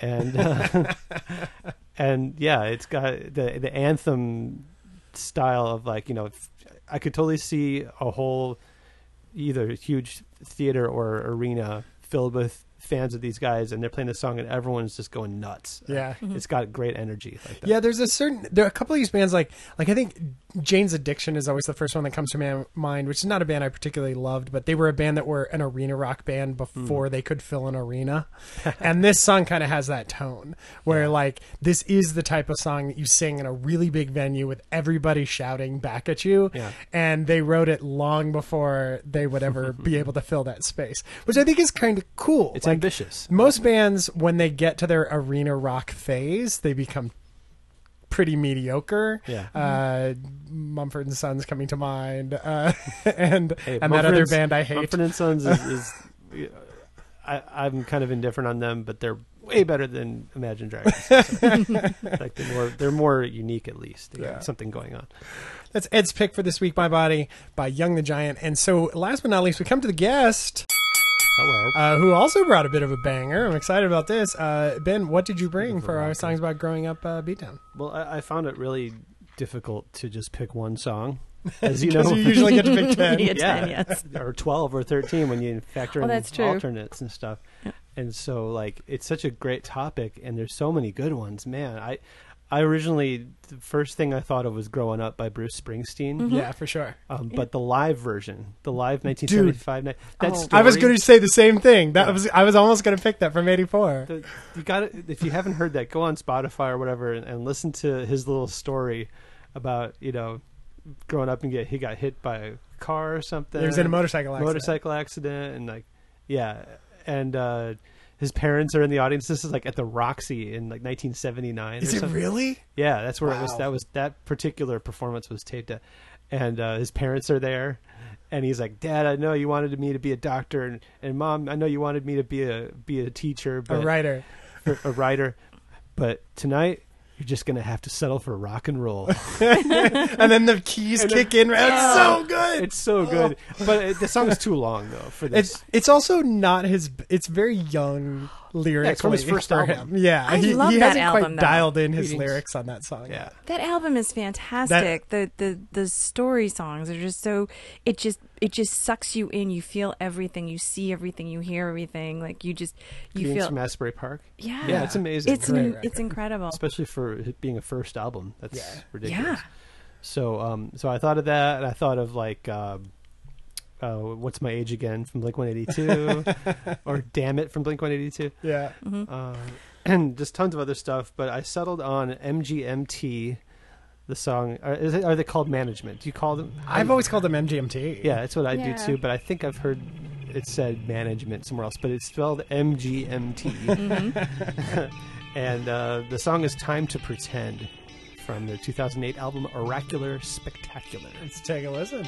And uh, and yeah it's got the the anthem style of like you know I could totally see a whole either huge theater or arena filled with fans of these guys and they're playing this song and everyone's just going nuts. Yeah. It's mm-hmm. got great energy like that. Yeah, there's a certain there are a couple of these bands like like I think Jane's Addiction is always the first one that comes to my mind, which is not a band I particularly loved, but they were a band that were an arena rock band hmm. before they could fill an arena. and this song kind of has that tone where like this is the type of song that you sing in a really big venue with everybody shouting back at you. Yeah. And they wrote it long before they would ever be able to fill that space, which I think is kind of cool. It's Like, ambitious. most bands when they get to their arena rock phase they become pretty mediocre Yeah. uh mumford and sons coming to mind uh and Hey, and that other and- band i hate Mumford and Sons is, is I, I'm kind of indifferent on them, but they're way better than Imagine Dragons. like they're more they're more unique at least. They Yeah. something going on. that's ed's pick for this week my body by young the giant and so last but not least we come to the guest Hello. uh, who also brought a bit of a banger i'm excited about this uh ben what did you bring for our songs about growing up uh beatdown Well, I, I found it really difficult to just pick one song. As you know, you usually get to pick 10 Yeah, 10, yes. or 12 or 13 when you factor Oh, in that's true. alternates and stuff. And so like it's such a great topic and there's so many good ones. Man, I I originally the first thing I thought of was Growing Up by Bruce Springsteen. yeah for sure Um, but the live version, the live 1975 night, that Oh. story, I was going to say the same thing. That Yeah. was I was almost going to pick that from '84. the, you got to if you haven't heard that, go on Spotify or whatever and, and listen to his little story about you know growing up and get he got hit by a car or something. He was in a motorcycle accident. motorcycle accident and like yeah and uh his parents are in the audience this is like at the roxy in like 1979 Is it something. really? yeah that's where it was that was that particular performance was taped at and uh his parents are there and he's like dad i know you wanted me to be a doctor and, and mom i know you wanted me to be a be a teacher but, A writer. a, a writer but tonight you're just gonna have to settle for rock and roll and then the keys kick in. Right? It's so good. it's so good oh. but it, the song is too long though for this It's it's also not his. It's very young lyrically. from his first for album. him. Yeah, I he, love he that hasn't album, quite though. dialed in his Greetings. lyrics on that song. yeah That album is fantastic. the, the the story songs are just so it just it just sucks you in. You feel everything. You see everything. You hear everything. Like you just you Greetings feel from Asbury Park yeah yeah it's amazing It's Great in- record. it's incredible. especially for it being a first album. That's Yeah. ridiculous. Yeah. So, um, so I thought of that, and I thought of like, um uh, what's my age again from Blink One Eighty Two, or Dammit from Blink One Eighty Two, yeah. uh, and just tons of other stuff. But I settled on MGMT. The song, are, is it, are they called Management? Do you call them? I've always called them MGMT. Yeah, that's what I Yeah. do too. But I think I've heard it said Management somewhere else, but it's spelled MGMT. and uh, the song is "Time to Pretend" from their 2008 album "Oracular Spectacular." Let's take a listen.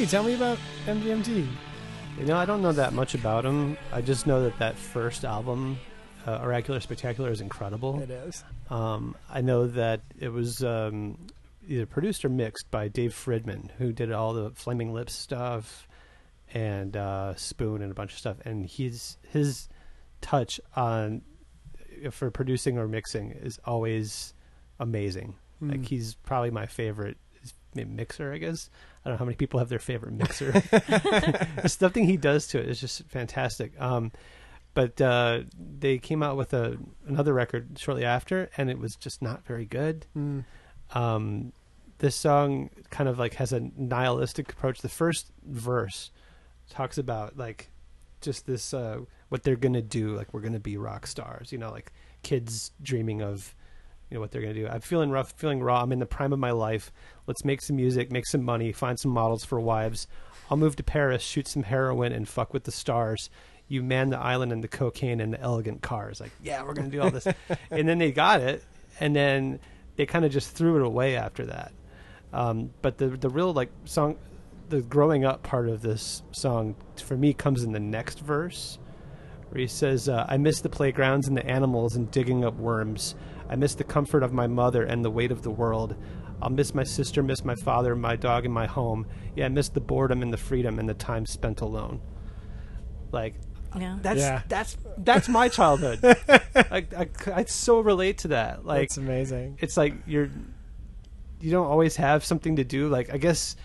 MGMT, tell me about MGMT. You know, I don't know that much about them. I just know that that first album, uh, Oracular Spectacular, is incredible. It is. Um, I know that it was um, either produced or mixed by Dave Fridmann, who did all the Flaming Lips stuff and uh, Spoon and a bunch of stuff. And he's his touch on for producing or mixing is always amazing. Like he's probably my favorite mixer, I guess. I don't know how many people have their favorite mixer. Something he does to it is just fantastic. Um, but uh, they came out with a another record shortly after, and it was just not very good. Mm. Um, this song kind of like has a nihilistic approach. The first verse talks about like just this uh, what they're gonna do. Like we're gonna be rock stars, you know, like kids dreaming of you know what they're gonna do. I'm feeling rough, feeling raw. I'm in the prime of my life. Let's make some music, make some money, find some models for wives. I'll move to Paris, shoot some heroin, and fuck with the stars. You man the island and the cocaine and the elegant cars. Like, yeah, we're gonna do all this. and then they got it, and then they kind of just threw it away after that. Um, but the the real like song, the growing up part of this song for me comes in the next verse, where he says, uh, "I miss the playgrounds and the animals and digging up worms. I miss the comfort of my mother and the weight of the world. I'll miss my sister, miss my father, my dog, and my home. Yeah, I miss the boredom and the freedom and the time spent alone." Like Yeah. that's Yeah. that's that's my childhood. I, I I so relate to that. Like It's amazing. it's like you're you don't always have something to do like i guess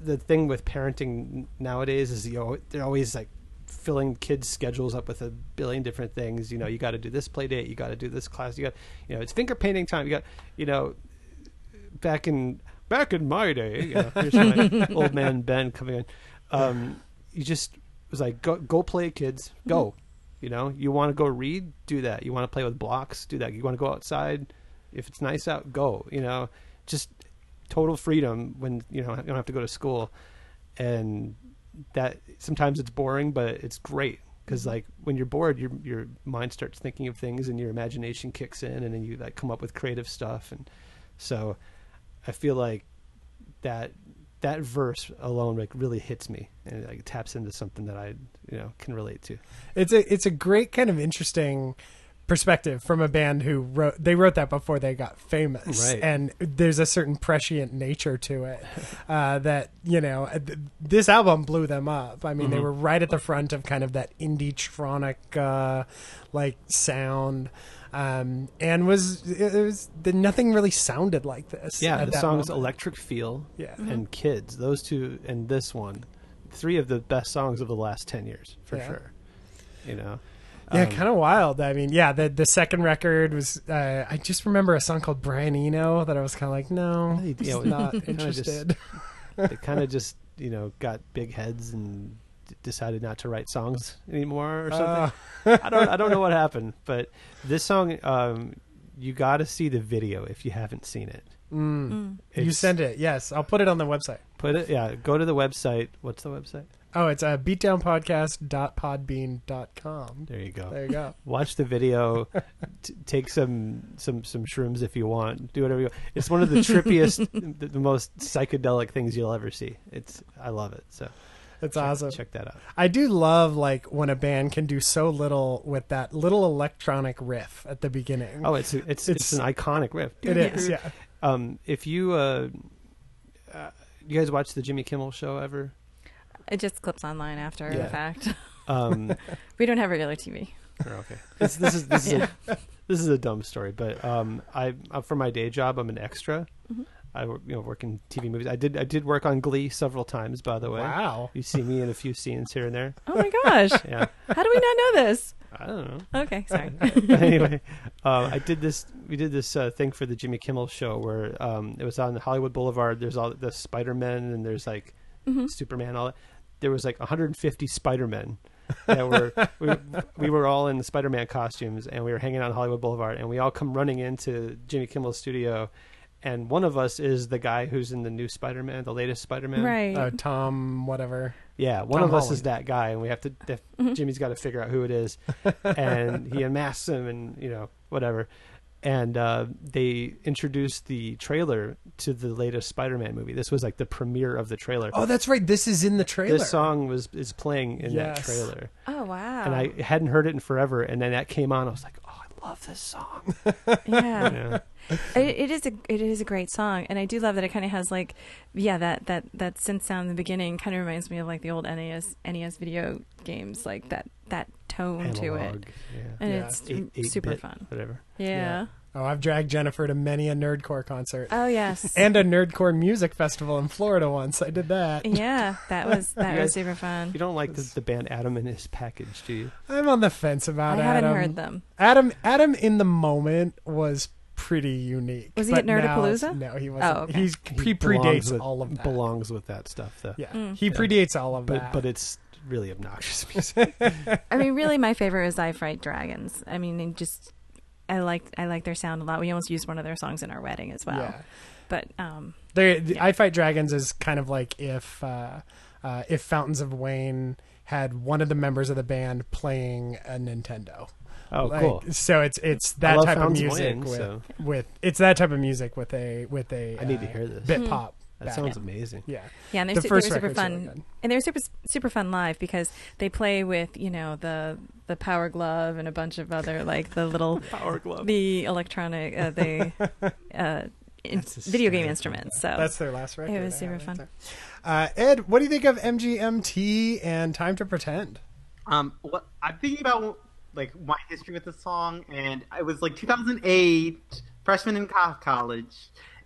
the thing with parenting nowadays is you know they're always like filling kids schedules up with a billion different things. You know you got to do this play date you got to do this class you got you know it's finger painting time. You got you know back in back in my day you know, here's my old man ben coming in. Um you just was like go go play kids. Go. You know you want to go read? Do that. You want to play with blocks? Do that. You want to go outside? If it's nice out go. You know just total freedom when you know you don't have to go to school. And that sometimes it's boring but it's great. Because mm-hmm. like when you're bored your your mind starts thinking of things and your imagination kicks in and then you like come up with creative stuff. And so i feel like that that verse alone like really hits me and it, like taps into something that i you know can relate to. It's a it's a great kind of interesting perspective from a band who wrote they wrote that before they got famous Right. and there's a certain prescient nature to it uh, that you know th- this album blew them up i mean they were right at the front of kind of that indie tronic uh, like sound um, and was it was the, nothing really sounded like this yeah the song's moment. electric feel Yeah. and kids those two and this one three of the best songs of the last 10 years for Yeah. sure you know Yeah, Um, kind of wild. I mean, yeah, the the second record was. Uh, I just remember a song called Brian Eno that I was kind of like, no, Hey, just yeah, not kinda just- interested. they kind of just you know got big heads and d- decided not to write songs anymore or something Uh, i don't i don't know what happened but this song um you got to see the video if you haven't seen it mm. Mm. You send it. Yes, I'll put it on the website. put it yeah go to the website what's the website Oh, it's uh, beatdownpodcast.podbean.com. there you go There you go. watch the video t- take some some some shrooms if you want do whatever you want it's one of the trippiest the, the most psychedelic things you'll ever see it's i love it so It's check, awesome. check that out I do love like when a band can do so little with that little electronic riff at the beginning. oh it's it's, it's It's- an iconic riff it is. Yeah. Um, if you uh, uh, you guys watch the Jimmy Kimmel show ever? It just clips online after Yeah. the fact. Um, we don't have regular TV. or okay, this, this is this is a, this is a dumb story, but um, I uh, for my day job I'm an extra. Mhm. I work- you know work in TV movies. I did I did work on Glee several times, by the way. Wow. You see me in a few scenes here and there. Oh my gosh. Yeah, How do we not know this? I don't know. Okay, sorry. Anyway, uh, I did this. We did this uh, thing for the Jimmy Kimmel show where um, it was on Hollywood Boulevard. There's all the Spider Men and there's like Mhm. Superman. All that. There was like 150 Spider Men that were we, we were all in the Spider Man costumes and we were hanging out on Hollywood Boulevard and we all come running into Jimmy Kimmel's studio. And one of us is the guy who's in the new Spider Man, the latest Spider Man. Right. Uh, Tom, whatever. Yeah, one Tom of us is that guy, and we have to. Def- Mhm. Jimmy's got to figure out who it is, and he unmasks him, and you know whatever. And uh, they introduced the trailer to the latest Spider-Man movie. This was like the premiere of the trailer. Oh, that's right. This is in the trailer. this song was is playing in Yes. that trailer, Oh wow. and I hadn't heard it in forever. And then that came on, I was like, "Oh, I love this song." yeah. yeah. It, it is a it is a great song, and I do love that it kind of has like, yeah, that that that synth sound in the beginning kind of reminds me of like the old NES NES video games, like that that tone to it, yeah. and Yeah. it's Eight- eight super bit, fun. Whatever. Yeah. Oh, I've dragged Jennifer to many a nerdcore concert Oh yes. and a nerdcore music festival in Florida once. I did that. yeah, that was that You was super fun. You don't like the, the band Adam and his package, do you? I'm on the fence about Adam. I haven't Adam. heard them. Adam Adam in the moment was pretty unique. Was he but at now Nerdapalooza? it's- No, he wasn't. Oh, okay. He's he, belongs predates with, all of that. Belongs with that stuff, though. Yeah, Mm. he Yeah. predates all of But that. but it's really obnoxious music. I mean, really, my favorite is "I Fight Dragons." I mean, just I like I like their sound a lot. We almost used one of their songs in our wedding as well. yeah. But um, They, the Yeah. I Fight Dragons is kind of like if uh, uh, if Fountains of Wayne had one of the members of the band playing a Nintendo. Oh, Like, cool. So it's it's that type of Fountains of music Wayne, with, so with it's that type of music with a with a I need to uh, hear this. bit Hmm. pop. That back. sounds amazing. yeah. yeah, and they're, The su- first they were super record's really fun, and they're super super fun live because they play with you know the the Power Glove and a bunch of other like the little Power Glove. the electronic uh, the uh, in- video game instruments. So That's their last record. It was super fun. Uh, Ed, what do you think of MGMT and Time to Pretend? Um, what I'm thinking about like my history with the song, and it was like 2008, freshman in college,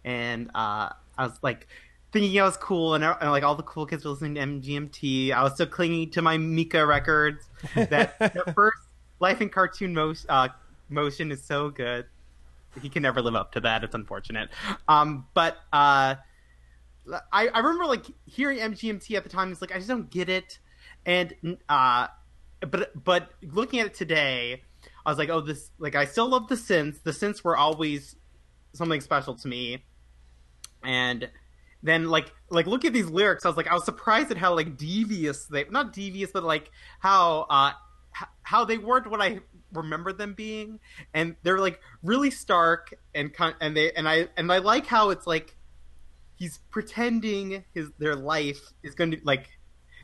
and uh, I was like thinking I was cool, and, and like all the cool kids were listening to MGMT. I was still clinging to my Mika records. That the first Life in Cartoon motion, uh, motion is so good. He can never live up to that. It's unfortunate. Um, but uh, I, I remember like hearing MGMT at the time. It's like I just don't get it, and uh, but but looking at it today, I was like, oh, this like I still love the synths. The synths were always something special to me, and then like like look at these lyrics. I was like, I was surprised at how like devious they not devious, but like how uh how they weren't what I remember them being, and they're like really stark and and they and I and I like how it's like he's pretending his their life is going to like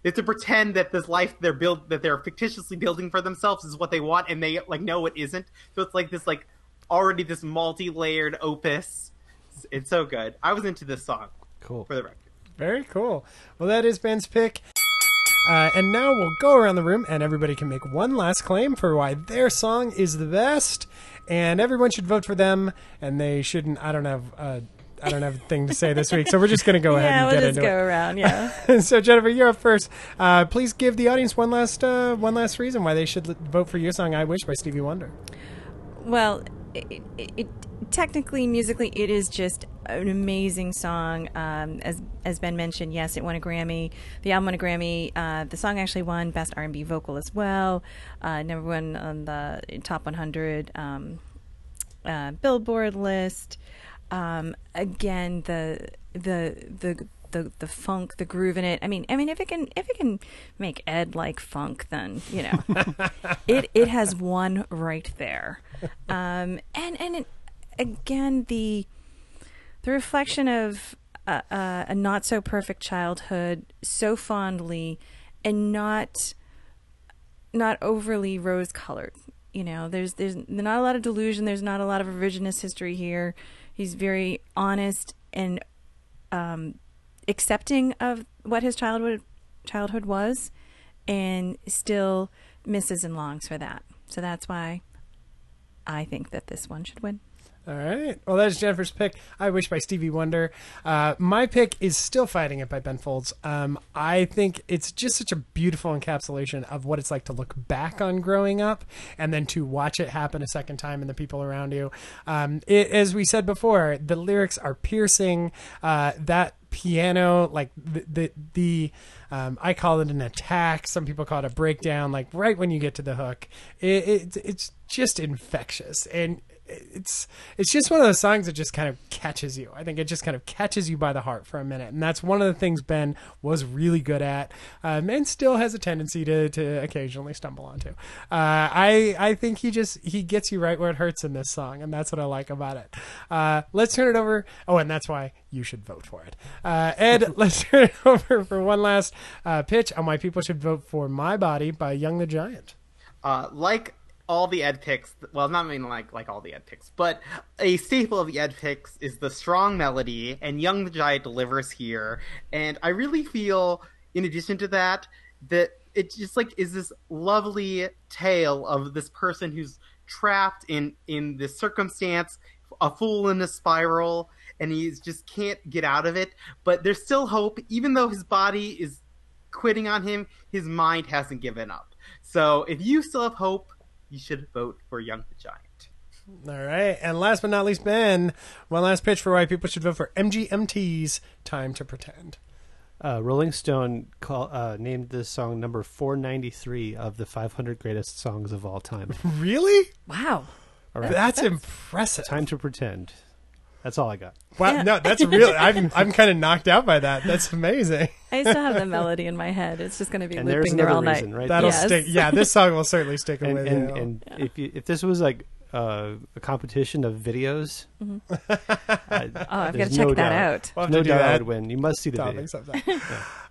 have to pretend that this life they're build that they're fictitiously building for themselves is what they want and they like know it isn't. So it's like this like already this multi-layered opus it's, it's so good i was into this song Cool. for the record Very cool. Well, that is Ben's pick. Uh, and now we'll go around the room and everybody can make one last claim for why their song is the best. And everyone should vote for them. And they shouldn't. I don't have. Uh, I don't have a thing to say this week, so we're just going to go ahead yeah, and we'll get just into go it. around. Yeah. so Jennifer, you're up first. Uh, please give the audience one last uh, one last reason why they should l- vote for your song "I Wish" by Stevie Wonder. Well, it, it, it, technically, musically, it is just an amazing song. Um, as as Ben mentioned, yes, it won a Grammy. The album won a Grammy. Uh, the song actually won Best R&B Vocal as well. Uh, number one on the top 100 um, uh, Billboard list. Um, again, the the the the the funk, the groove in it. I mean, I mean, if it can if it can make Ed like funk, then you know, it it has one right there. Um, and and it, again, the the reflection of a, not so perfect childhood so fondly, and not not overly rose colored. You know, there's there's not a lot of delusion. There's not a lot of revisionist history here. He's very honest and um, accepting of what his childhood childhood was, and still misses and longs for that. So that's why I think that this one should win. All right. Well, that's Jennifer's pick. I Wish by Stevie Wonder. Uh, my pick is Still Fighting It by Ben Folds. Um, I think it's just such a beautiful encapsulation of what it's like to look back on growing up and then to watch it happen a second time and the people around you. Um, it, as we said before, the lyrics are piercing. Uh, that piano, like the, the, the um, I call it an attack. Some people call it a breakdown. Like right when you get to the hook, it, it, it's just infectious. And it's it's just one of those songs that just kind of catches you. I think it just kind of catches you by the heart for a minute, and that's one of the things Ben was really good at, um, and still has a tendency to to occasionally stumble onto. Uh, I I think he just he gets you right where it hurts in this song, and that's what I like about it. Uh, let's turn it over. Oh, and that's why you should vote for it. Uh, Ed, let's turn it over for one last uh, pitch on why people should vote for "My Body" by Young the Giant. Uh, like all the ed picks, well, not mean like like all the ed picks, but a staple of the ed picks is the strong melody, and Young the Giant delivers here. And I really feel, in addition to that, that it just like is this lovely tale of this person who's trapped in in this circumstance, a fool in a spiral, and he just can't get out of it. But there's still hope, even though his body is quitting on him, his mind hasn't given up. So if you still have hope, you should vote for Young the Giant. All right. And last but not least, Ben, one last pitch for why people should vote for MGMT's Time to Pretend. Uh, Rolling Stone call, uh, named this song number 493 of the 500 greatest songs of all time. Really? Wow. All right. That's, impressive. Time to pretend. That's all I got. Wow. Yeah. No, that's really, I'm, I'm kind of knocked out by that. That's amazing. I still have the melody in my head. It's just going to be And looping there all night. right? That'll Yes. stick. Yeah, this song will certainly stick And, with and, you. and if you, if this was like uh, a competition of videos, uh, Oh, I've got there's to check no that doubt. out. We'll no doubt I that. would win. You must see the video. topics of that.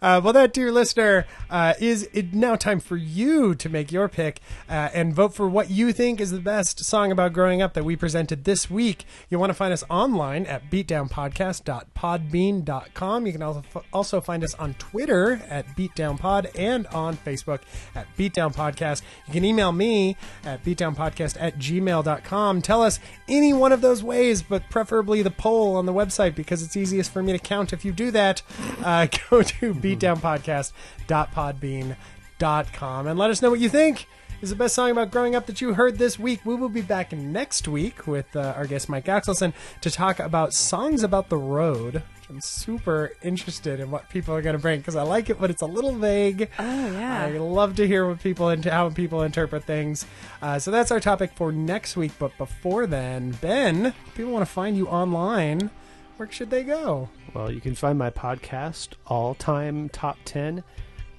uh, well, that, dear listener, uh, is it now time for you to make your pick uh, and vote for what you think is the best song about growing up that we presented this week. You'll want to find us online at beatdownpodcast.podbean.com. You can also, also find us on Twitter at beatdownpod and on Facebook at beatdownpodcast. You can email me at beatdownpodcast at gmail.com. Tell us any one of those ways, but preferably the poll on the website because it's easiest for me to count if you do that. Uh, go to beatdownpodcast.podbean.com and let us know what you think is the best song about growing up that you heard this week. We will be back next week with uh, our guest Mike Axelson to talk about songs about the road. Which I'm super interested in what people are going to bring because I like it, but it's a little vague. Oh, yeah. I love to hear what people and how people interpret things. Uh, so that's our topic for next week. But before then, Ben, if people want to find you online. Where should they go? Well, you can find my podcast, All Time Top 10,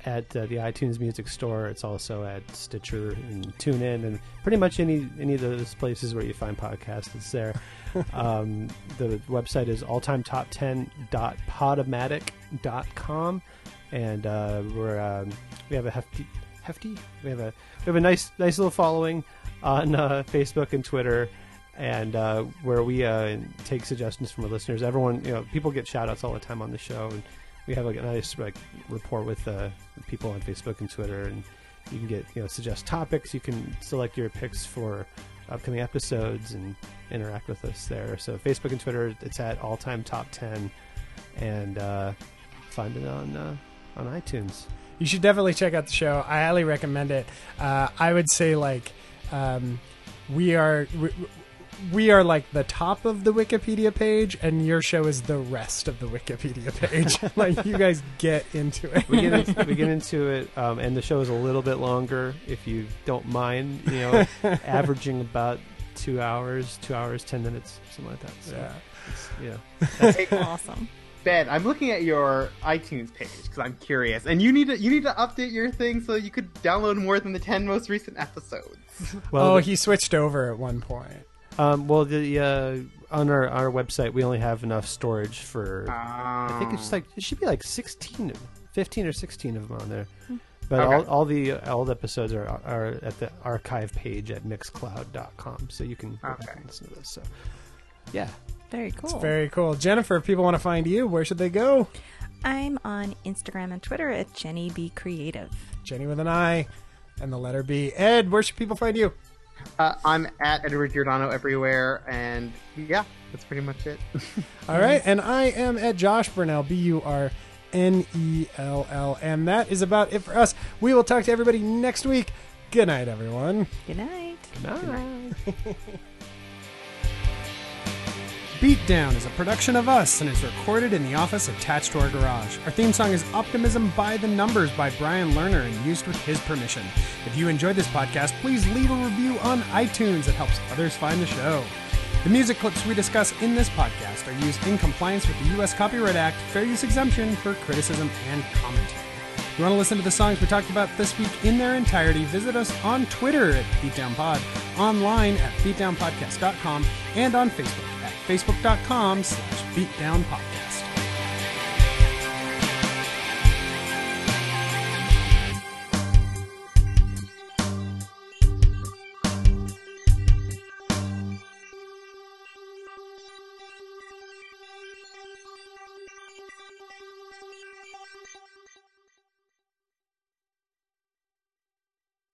at uh, the iTunes Music Store. It's also at Stitcher and TuneIn and pretty much any any of those places where you find podcasts. It's there. um, the website is alltimetop10.podomatic.com, and uh, we're um, we have a hefty hefty we have a we have a nice nice little following on uh, Facebook and Twitter and uh, where we uh, take suggestions from our listeners. Everyone, you know, people get shout outs all the time on the show, and we have like a nice like rapport with uh, people on Facebook and Twitter, and you can get you know suggest topics. You can select your picks for upcoming episodes and interact with us there. So Facebook and Twitter, it's at all time top ten, and uh, find it on uh, on iTunes. You should definitely check out the show. I highly recommend it. Uh, I would say like um, we are. We, we are like the top of the Wikipedia page, and your show is the rest of the Wikipedia page. like you guys get into it. we get into, we get into it, um, and the show is a little bit longer if you don't mind. You know, averaging about two hours, two hours, ten minutes, something like that. So, Yeah. it's, yeah. Hey, Awesome. Ben, I'm looking at your iTunes page because I'm curious, and you need to you need to update your thing so you could download more than the ten most recent episodes. Well, oh, the- he switched over at one point. Um, well, the uh, on our our website we only have enough storage for. I think it's like it should be like 16, 15 or sixteen of them on there. But Okay. all, all the old episodes are are at the archive page at mixcloud.com, so you can go back Okay. and listen to this. So, yeah, Very cool. Very cool. Jennifer, if people want to find you, where should they go? I'm on Instagram and Twitter at Jenny B Creative. Jenny with an I and the letter B. Ed, where should people find you? Uh, I'm at Edward Giordano everywhere, and yeah, that's pretty much it. All right, and I am at Josh Burnell, B U R N E L L, and that is about it for us. We will talk to everybody next week. Good night, everyone. Good night. Good night. Beatdown is a production of us and is recorded in the office attached to our garage. Our theme song is Optimism by the Numbers by Brian Lerner and used with his permission. If you enjoyed this podcast, please leave a review on iTunes. It helps others find the show. The music clips we discuss in this podcast are used in compliance with the U.S. Copyright Act fair use exemption for criticism and commentary. If you want to listen to the songs we talked about this week in their entirety, visit us on Twitter at BeatdownPod, online at BeatdownPodcast.com, and on Facebook Facebook.com slash BeatdownPodcast.